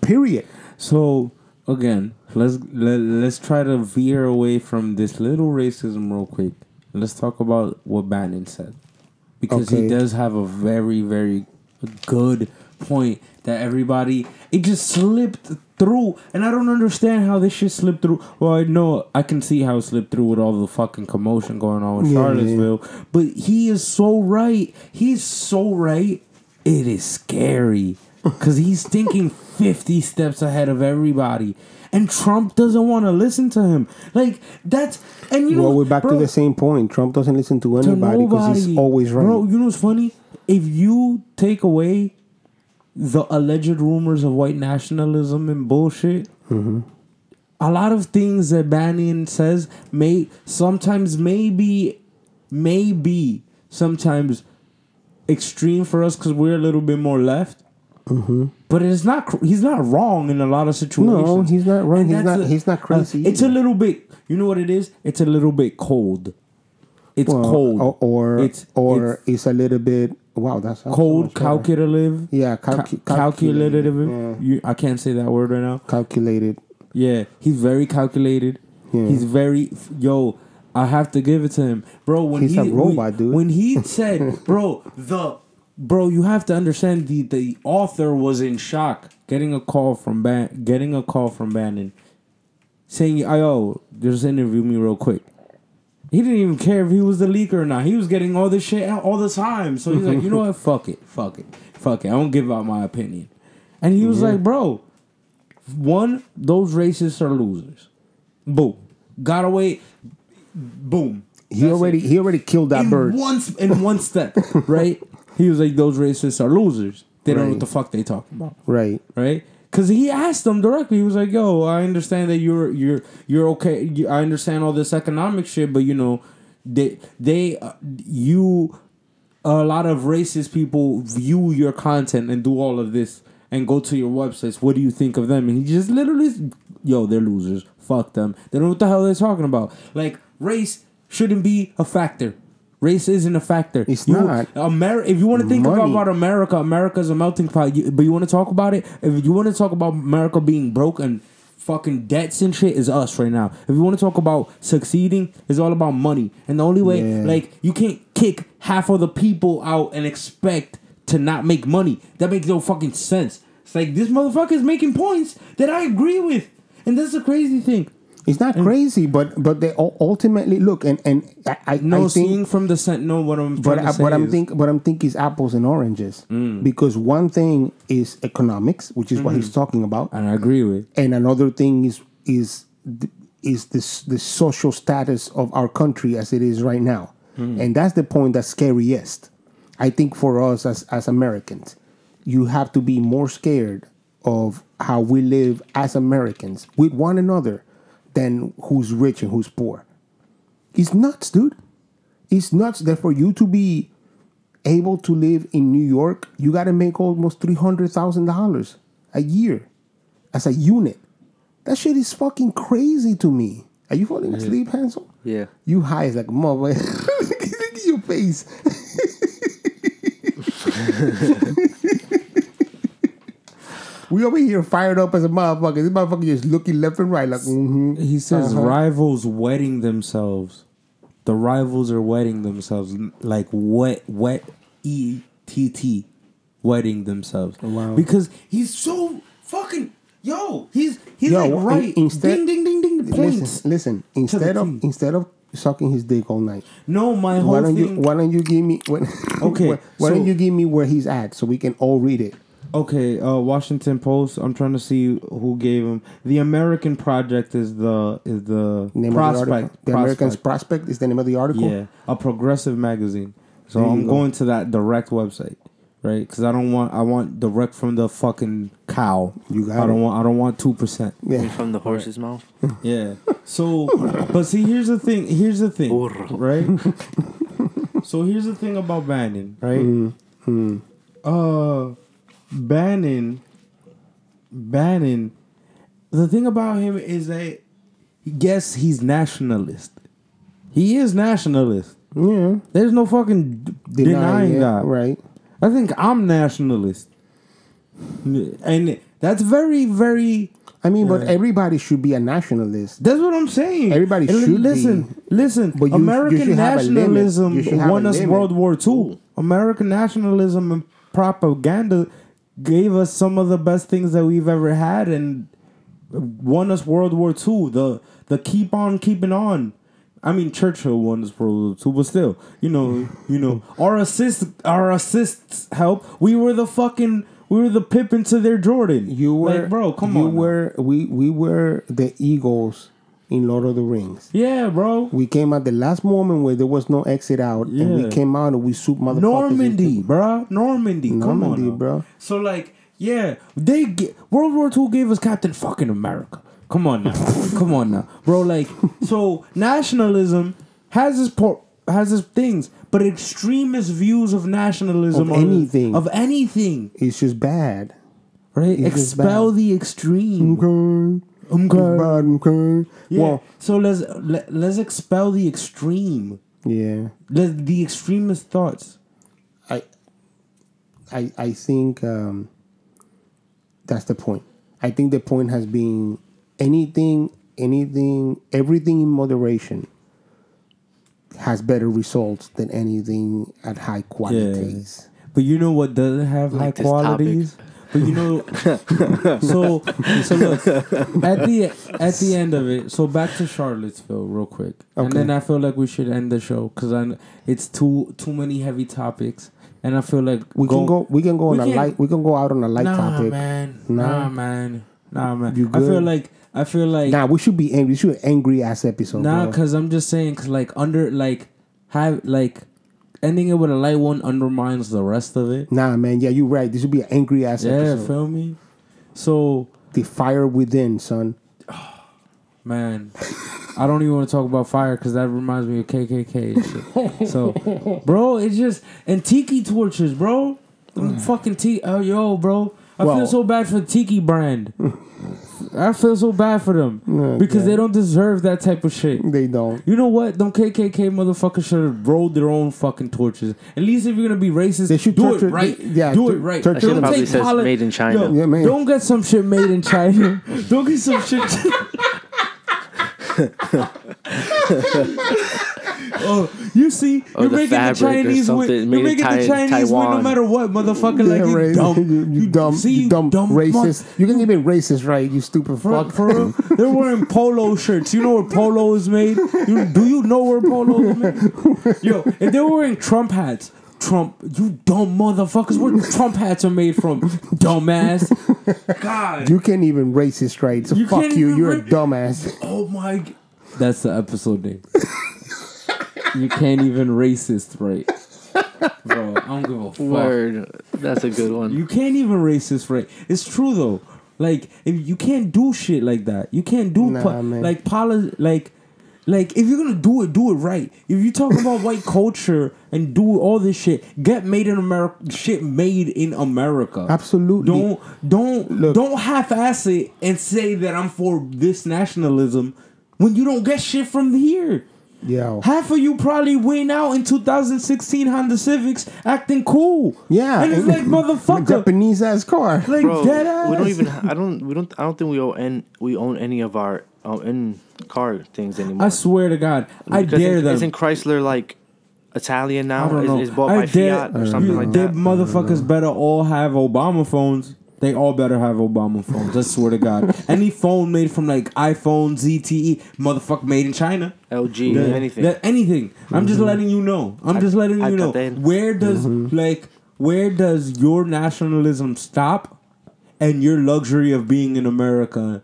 Speaker 2: Period.
Speaker 1: So again, let's let, let's try to veer away from this little racism real quick. Let's talk about what Bannon said because he does have a very very good point that everybody it just slipped through and I don't understand how this shit slipped through. Well, I know I can see how it slipped through with all the fucking commotion going on with
Speaker 2: Yeah,
Speaker 1: Charlottesville, but he is so right. He's so right. It is scary because he's thinking 50 steps ahead of everybody. And Trump doesn't want to listen to him. Like that's and you know
Speaker 2: well, we're back
Speaker 1: bro,
Speaker 2: to the same point. Trump doesn't listen to anybody because he's always right.
Speaker 1: Bro, you know what's funny? If you take away the alleged rumors of white nationalism and bullshit,
Speaker 2: Mm-hmm.
Speaker 1: a lot of things that Bannon says may sometimes maybe maybe sometimes extreme for us because we're a little bit more left. But it's not. He's not wrong in a lot of situations.
Speaker 2: No, he's not wrong.
Speaker 1: And
Speaker 2: He's not- he's not uh, crazy
Speaker 1: it's a little bit. You know what it is? It's a little bit cold. It's
Speaker 2: Well,
Speaker 1: cold.
Speaker 2: or or
Speaker 1: it's
Speaker 2: or
Speaker 1: it's
Speaker 2: it's, a little bit. Wow, that's so
Speaker 1: cold,
Speaker 2: much
Speaker 1: calculative.
Speaker 2: Yeah,
Speaker 1: Ca-
Speaker 2: calcu-
Speaker 1: calculative.
Speaker 2: calculated,
Speaker 1: You, I can't say that word right now.
Speaker 2: calculated.
Speaker 1: Yeah, he's very calculated.
Speaker 2: Yeah.
Speaker 1: He's very yo. I have to give it to him, bro. When
Speaker 2: He's
Speaker 1: he,
Speaker 2: a robot,
Speaker 1: when,
Speaker 2: dude.
Speaker 1: When he said, "Bro, the bro," you have to understand the the author was in shock, getting a call from Ban, getting a call from Bannon, saying, "Yo, just interview me real quick." He didn't even care if he was the leaker or not. He was getting all this shit out all the time. So he's like, you know what? Fuck it. Fuck it. Fuck it. I don't give out my opinion. And he was like, bro, one, those racists are losers. Boom. Got away. Boom.
Speaker 2: He
Speaker 1: That's
Speaker 2: already
Speaker 1: it.
Speaker 2: he already killed that
Speaker 1: in
Speaker 2: bird.
Speaker 1: Once in one step, right? He was like, those racists are losers. They don't know what the fuck they talking about
Speaker 2: Right.
Speaker 1: right? Because he asked them directly. He was like, "Yo, I understand that you're you're you're okay. I understand all this economic shit, but you know, they they uh, you a lot of racist people view your content and do all of this and go to your websites. What do you think of them?" And he just literally, yo, they're losers. Fuck them. They don't know what the hell they're talking about. Like race shouldn't be a factor. Race isn't a factor.
Speaker 2: It's
Speaker 1: You-
Speaker 2: not.
Speaker 1: Amer- if you want to think about, about America, America's a melting pot. You, but you want to talk about it? If you want to talk about America being broke and fucking debts and shit, is us right now. If you want to talk about succeeding, it's all about money. And the only way,
Speaker 2: Yeah.
Speaker 1: like, you can't kick half of the people out and expect to not make money. That makes no fucking sense. It's like this motherfucker is making points that I agree with, and that's the crazy thing.
Speaker 2: It's not crazy, but but they ultimately look and and I, I,
Speaker 1: No,
Speaker 2: I think
Speaker 1: seeing from the scent. No, what I'm
Speaker 2: but I, but I'm
Speaker 1: is-
Speaker 2: think but I'm thinking is apples and oranges
Speaker 1: Mm.
Speaker 2: because one thing is economics, which is what
Speaker 1: Mm-hmm.
Speaker 2: he's talking about,
Speaker 1: and I agree with.
Speaker 2: and another thing is is is this the social status of our country as it is right now,
Speaker 1: Mm.
Speaker 2: and that's the point that's scariest. I think for us as as Americans, you have to be more scared of how we live as Americans with one another than who's rich and who's poor. It's nuts, dude. It's nuts that for you to be able to live in New York, you got to make almost three hundred thousand dollars a year as a unit. That shit is fucking crazy to me. Are you falling asleep, Hansel?
Speaker 3: Yeah.
Speaker 2: You high as like mother. Look at your face. we over here fired up as a motherfucker. This motherfucker just looking left and right like, mm-hmm.
Speaker 1: He says
Speaker 2: Uh-huh.
Speaker 1: rivals wedding themselves. The rivals are wedding themselves like wet wet e t t wedding themselves.
Speaker 2: Wow.
Speaker 1: Because he's so fucking yo. He's he's
Speaker 2: Yo,
Speaker 1: like
Speaker 2: in-
Speaker 1: right.
Speaker 2: instead-
Speaker 1: ding ding ding ding points.
Speaker 2: Listen, listen. Instead of
Speaker 1: T.
Speaker 2: instead of sucking his dick all night,
Speaker 1: No, my whole
Speaker 2: why don't
Speaker 1: thing.
Speaker 2: you why don't you give me when,
Speaker 1: Okay,
Speaker 2: why, why don't you give me where he's at so we can all read it?
Speaker 1: Okay, uh, Washington Post. I'm trying to see who gave him the American Project. Is the is the
Speaker 2: Name
Speaker 1: prospect?
Speaker 2: of the article. The American's Prospect is the name of the article.
Speaker 1: Yeah, a progressive magazine. So
Speaker 2: There
Speaker 1: I'm
Speaker 2: go.
Speaker 1: going to that direct website, right? Because I don't want I want direct from the fucking cow.
Speaker 2: You got
Speaker 1: I don't
Speaker 2: it.
Speaker 1: want I don't want two percent.
Speaker 2: Yeah.
Speaker 3: From the horse's mouth.
Speaker 1: Yeah. So, but see, here's the thing. Here's the thing, right? so here's the thing about Bannon, right?
Speaker 2: Mm-hmm.
Speaker 1: Uh, Bannon, Bannon. The thing about him is that, yes, he's nationalist. He is nationalist.
Speaker 2: Yeah.
Speaker 1: There's no fucking d-
Speaker 2: Denying
Speaker 1: denying that.
Speaker 2: Right.
Speaker 1: I think I'm nationalist, and that's very, very.
Speaker 2: I mean, but everybody should be a nationalist.
Speaker 1: That's what I'm saying.
Speaker 2: Everybody
Speaker 1: And
Speaker 2: should
Speaker 1: listen,
Speaker 2: be.
Speaker 1: listen.
Speaker 2: But you- you
Speaker 1: American
Speaker 2: should have a limit.
Speaker 1: nationalism
Speaker 2: You have
Speaker 1: won us. World War II. Oh. American nationalism and propaganda gave us some of the best things that we've ever had, and won us World War II. The the keep on keeping on. I mean, Churchill won us World War II, but still, you know, you know, our assist, our assists help. We were the fucking, we were the Pippin to their Jordan.
Speaker 2: You were,
Speaker 1: like, bro. Come
Speaker 2: you
Speaker 1: on. now.
Speaker 2: were, we we were the Eagles in Lord of the Rings.
Speaker 1: Yeah, bro.
Speaker 2: We came at the last moment where there was no exit out, and we came out and we soup motherfuckers.
Speaker 1: Normandy, bro. Normandy.
Speaker 2: Normandy, bro.
Speaker 1: So like, yeah, they get World War II gave us Captain fucking America. Come on now, come on now, bro. Like, so nationalism has its por- has its things, but extremist views of nationalism
Speaker 2: Of anything.
Speaker 1: of anything,
Speaker 2: It's just bad.
Speaker 1: right?
Speaker 2: It's
Speaker 1: Expel
Speaker 2: bad.
Speaker 1: the extreme.
Speaker 2: Okay.
Speaker 1: Okay.
Speaker 2: Bad, okay.
Speaker 1: Yeah.
Speaker 2: Well,
Speaker 1: so let's let, let's expel the extreme,
Speaker 2: yeah.
Speaker 1: let, the extremist thoughts.
Speaker 2: I, I, I think um, that's the point. I think the point has been anything, anything, everything in moderation has better results than anything at high qualities.
Speaker 1: But you know what doesn't have high
Speaker 3: Like this
Speaker 1: qualities? But you know, so so look at the at the end of it. So back to Charlottesville, real quick, and
Speaker 2: Okay.
Speaker 1: then I feel like we should end the show because I it's too too many heavy topics, and I feel like
Speaker 2: We can go. We can go on
Speaker 1: we
Speaker 2: a
Speaker 1: can-
Speaker 2: light. We can go out on a light
Speaker 1: nah,
Speaker 2: topic.
Speaker 1: man,
Speaker 2: Nah.
Speaker 1: nah, man, nah, man.
Speaker 2: You
Speaker 1: I feel
Speaker 2: good?
Speaker 1: like I feel like
Speaker 2: Nah, we should be angry. We should be angry ass episode.
Speaker 1: Nah,
Speaker 2: bro.
Speaker 1: cause I'm just saying, cause like under like have like ending it with a light one undermines the rest of it.
Speaker 2: Nah, man. Yeah, you're right. This would be an angry ass
Speaker 1: Yeah,
Speaker 2: episode.
Speaker 1: feel me? So
Speaker 2: The fire within, son.
Speaker 1: man, I don't even want to talk about fire because that reminds me of KKK shit. So, bro, it's just and tiki torches, bro. Them fucking tiki. Oh, uh, yo, bro. I
Speaker 2: Well-
Speaker 1: feel so bad for the tiki brand. I feel so bad for them because they don't deserve that type of shit.
Speaker 2: They don't.
Speaker 1: You know what? Them KKK motherfuckers should have rolled their own fucking torches. At least if you're gonna be racist,
Speaker 2: They should
Speaker 1: do
Speaker 2: torture-
Speaker 1: it right.
Speaker 2: they- yeah,
Speaker 1: do
Speaker 2: to-
Speaker 1: it right.
Speaker 2: torture
Speaker 3: That shit
Speaker 2: them.
Speaker 3: probably
Speaker 1: take
Speaker 3: says
Speaker 1: poli-
Speaker 3: made in China.
Speaker 1: Yo,
Speaker 2: Yeah, man.
Speaker 1: Don't get some shit made in China. don't get some shit. oh, you see,
Speaker 3: Or
Speaker 1: you're
Speaker 3: the
Speaker 1: making the
Speaker 3: fabric or
Speaker 1: Chinese win.
Speaker 3: something
Speaker 1: You're
Speaker 3: made in
Speaker 1: making
Speaker 3: Tai-
Speaker 1: the Chinese win no
Speaker 3: Taiwan.
Speaker 1: matter what, motherfucker.
Speaker 2: Yeah,
Speaker 1: like you
Speaker 2: right.
Speaker 1: dumb,
Speaker 2: you, you dumb,
Speaker 1: see,
Speaker 2: you dumb,
Speaker 1: dumb
Speaker 2: racist.
Speaker 1: fuck.
Speaker 2: You can even racist, right? You stupid
Speaker 1: For,
Speaker 2: fuck.
Speaker 1: for real, they're wearing polo shirts. You know where polo is made? You, do you know where polo is made? Yo, if they're wearing Trump hats, Trump, you dumb motherfuckers, where Trump hats are made from, dumbass. God.
Speaker 2: You can't even racist, right? So
Speaker 1: You
Speaker 2: fuck
Speaker 1: can't
Speaker 2: you.
Speaker 1: even
Speaker 2: You're a
Speaker 1: ra-
Speaker 2: dumbass.
Speaker 1: Oh my. g- That's the episode name. you can't even racist, right? Bro, I don't give a fuck.
Speaker 3: Word. That's a good one.
Speaker 1: You can't even racist, right? It's true though. Like if you can't do shit like that, you can't do
Speaker 2: Nah,
Speaker 1: po- like poli- like like if you're gonna do it, do it right. If you talk about white culture and do all this shit, get made in America, shit made in America.
Speaker 2: Absolutely.
Speaker 1: Don't don't
Speaker 2: Look.
Speaker 1: don't half-ass it and say that I'm for this nationalism when you don't get shit from here.
Speaker 2: Yeah.
Speaker 1: Half of you probably went out in 2016 Honda Civics acting cool.
Speaker 2: Yeah.
Speaker 1: and it's like motherfucker.
Speaker 2: Japanese ass car.
Speaker 1: Like
Speaker 3: Bro,
Speaker 1: dead ass.
Speaker 3: we don't even. I don't. We don't. I don't think we own. En, we own any of our uh, in car things anymore.
Speaker 1: I swear to God, I
Speaker 3: Because
Speaker 1: dare
Speaker 3: isn't,
Speaker 1: them.
Speaker 3: Isn't Chrysler like Italian
Speaker 1: I
Speaker 3: now?
Speaker 1: don't know.
Speaker 3: Is, is bought
Speaker 1: I
Speaker 3: by
Speaker 1: dare-
Speaker 3: Fiat or something
Speaker 1: you-
Speaker 3: like
Speaker 1: they
Speaker 3: that?
Speaker 1: motherfuckers better all have Obama phones. They all better have Obama phones. I swear to God. Any phone made from like iPhone, ZTE, motherfucker made in China.
Speaker 3: LG,
Speaker 1: That-
Speaker 3: anything.
Speaker 1: that- anything. I'm just mm-hmm. letting you know. I'm just letting you know. Where does mm-hmm. like where does your nationalism stop and your luxury of being in America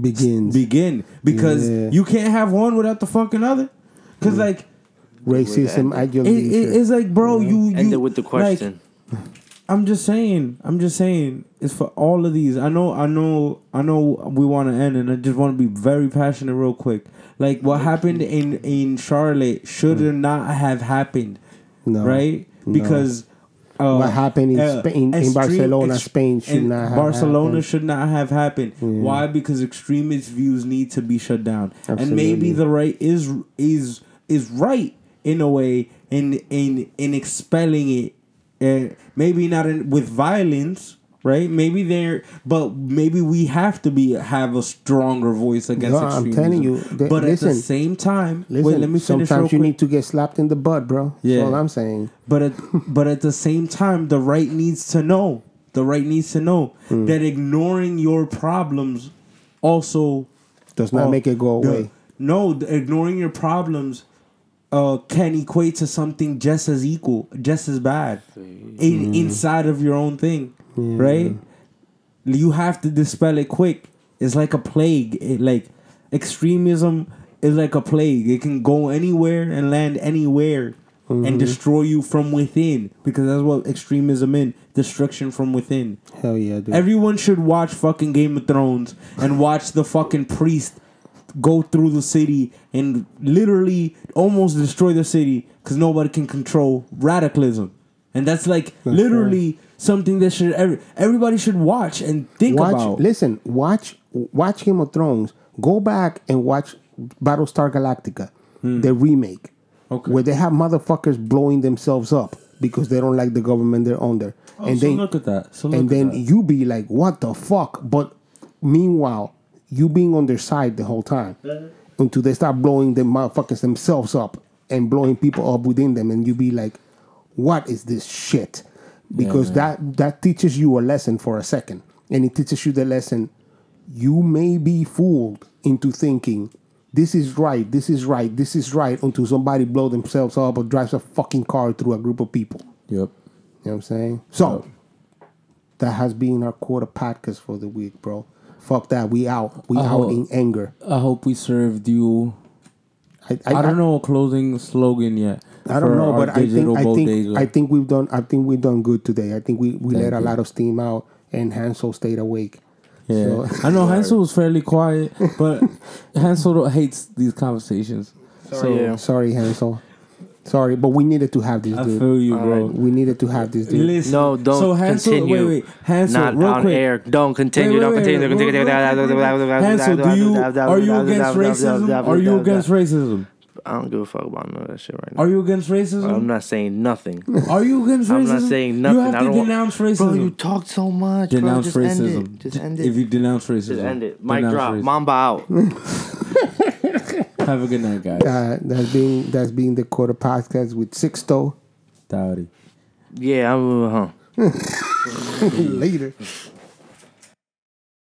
Speaker 2: Begins.
Speaker 1: begin? Because
Speaker 2: Yeah.
Speaker 1: you can't have one without the fucking other. Because mm. like
Speaker 2: Racism,
Speaker 1: it,
Speaker 2: ideology.
Speaker 1: it, it's like, bro, you, you
Speaker 3: End it with the
Speaker 1: like,
Speaker 3: question.
Speaker 1: I'm just saying. I'm just saying. It's for all of these. I know. I know. I know. We want to end, and I just want to be very passionate, real quick. Like what mm-hmm. happened in in Charlotte should mm. not have happened,
Speaker 2: no.
Speaker 1: right?
Speaker 2: No.
Speaker 1: Because uh,
Speaker 2: What happened in uh, Spain- in Barcelona, Spain should not have
Speaker 1: Barcelona
Speaker 2: happened.
Speaker 1: should not have happened. Why? Because extremist views need to be shut down, and maybe the right is is is right in a way in in in expelling it. Uh, maybe not in, with violence, right? Maybe there, but maybe we have to be have a stronger voice against
Speaker 2: No, I'm telling you, th-
Speaker 1: but at the same time,
Speaker 2: Listen,
Speaker 1: wait, let me finish.
Speaker 2: sometimes you need to get slapped in the butt, bro.
Speaker 1: Yeah.
Speaker 2: That's all I'm saying.
Speaker 1: But at, but at the same time, the right needs to know. The right needs to know
Speaker 2: Hmm.
Speaker 1: that ignoring your problems also
Speaker 2: Does not
Speaker 1: oh,
Speaker 2: make it go
Speaker 1: the-
Speaker 2: away.
Speaker 1: no, the- ignoring your problems uh, can equate to something just as equal, just as bad, in,
Speaker 2: Hmm.
Speaker 1: inside of your own thing. right? You have to dispel it quick. It's like a plague. It, like extremism is like a plague. It can go anywhere and land anywhere and destroy you from within because that's what extremism is destruction from within.
Speaker 2: Hell yeah, dude.
Speaker 1: Everyone should watch fucking Game of Thrones and watch the fucking priest go through the city and literally almost destroy the city because nobody can control radicalism. And that's like literally something that should every, everybody should watch and think
Speaker 2: watch,
Speaker 1: about.
Speaker 2: listen, watch, watch Game of Thrones. Go back and watch Battlestar Galactica, the remake,
Speaker 1: Hmm. Okay.
Speaker 2: where they have motherfuckers blowing themselves up because they don't like the government they're under,
Speaker 1: Oh,
Speaker 2: and
Speaker 1: so
Speaker 2: then
Speaker 1: look at that. So look
Speaker 2: and
Speaker 1: at
Speaker 2: then
Speaker 1: that.
Speaker 2: you be like, "What the fuck?" But meanwhile, you being on their side the whole time uh-huh. until they start blowing them motherfuckers themselves up and blowing people up within them, and you be like, "What is this shit?" Because that that teaches you a lesson for a second, and it teaches you the lesson. You may be fooled into thinking this is right, this is right, this is right until somebody blow themselves up or drives a fucking car through a group of people.
Speaker 1: Yep.
Speaker 2: You know what I'm saying? So that has been our quarter podcast for the week, bro. Fuck that. We out. We out
Speaker 1: Oh.
Speaker 2: in anger.
Speaker 1: I hope we served you.
Speaker 2: I,
Speaker 1: I, don't know a closing slogan yet.
Speaker 2: I don't know, but I think I think
Speaker 1: bodega.
Speaker 2: I think we've done I think we've done good today. I think we, we
Speaker 1: Thank
Speaker 2: let a lot of steam out and Hansel stayed awake.
Speaker 1: Yeah,
Speaker 2: So-
Speaker 1: I know Hansel was fairly quiet, but Hansel hates these conversations. so
Speaker 3: yeah.
Speaker 2: Sorry, Hansel. Sorry, but we needed to have this,
Speaker 1: I
Speaker 2: dude.
Speaker 1: feel you, bro.
Speaker 2: We needed to have this, dude.
Speaker 1: Listen,
Speaker 3: No, don't
Speaker 1: so Hansel,
Speaker 3: continue.
Speaker 1: Wait, wait, Hansel,
Speaker 3: Not
Speaker 1: real
Speaker 3: on
Speaker 1: quick.
Speaker 3: air. Don't continue.
Speaker 1: Wait,
Speaker 3: don't
Speaker 1: wait,
Speaker 3: continue.
Speaker 1: wait,
Speaker 3: Don't continue.
Speaker 1: real- real quick. Hansel, do you are you against racism? Are you against racism?
Speaker 3: I don't give a fuck about none of that shit right now.
Speaker 1: Are you against racism?
Speaker 3: I'm
Speaker 1: racism?
Speaker 3: not saying nothing.
Speaker 1: Are you against racism?
Speaker 3: I'm not saying nothing.
Speaker 1: You have
Speaker 3: I
Speaker 1: to
Speaker 3: don't want-
Speaker 1: denounce
Speaker 3: Bro,
Speaker 1: racism.
Speaker 3: you talked so much.
Speaker 1: denounce
Speaker 3: bro. Just
Speaker 1: racism.
Speaker 3: End it. Just end it.
Speaker 1: If you denounce racism,
Speaker 3: Just end it. Mic
Speaker 1: denounce
Speaker 3: drop.
Speaker 1: racism.
Speaker 3: Mamba out.
Speaker 1: Have a good night, guys.
Speaker 2: Uh, that's being that's being the quarter podcast with Sixto.
Speaker 1: Dowdy.
Speaker 3: yeah, I'm. Uh, huh.
Speaker 2: Later.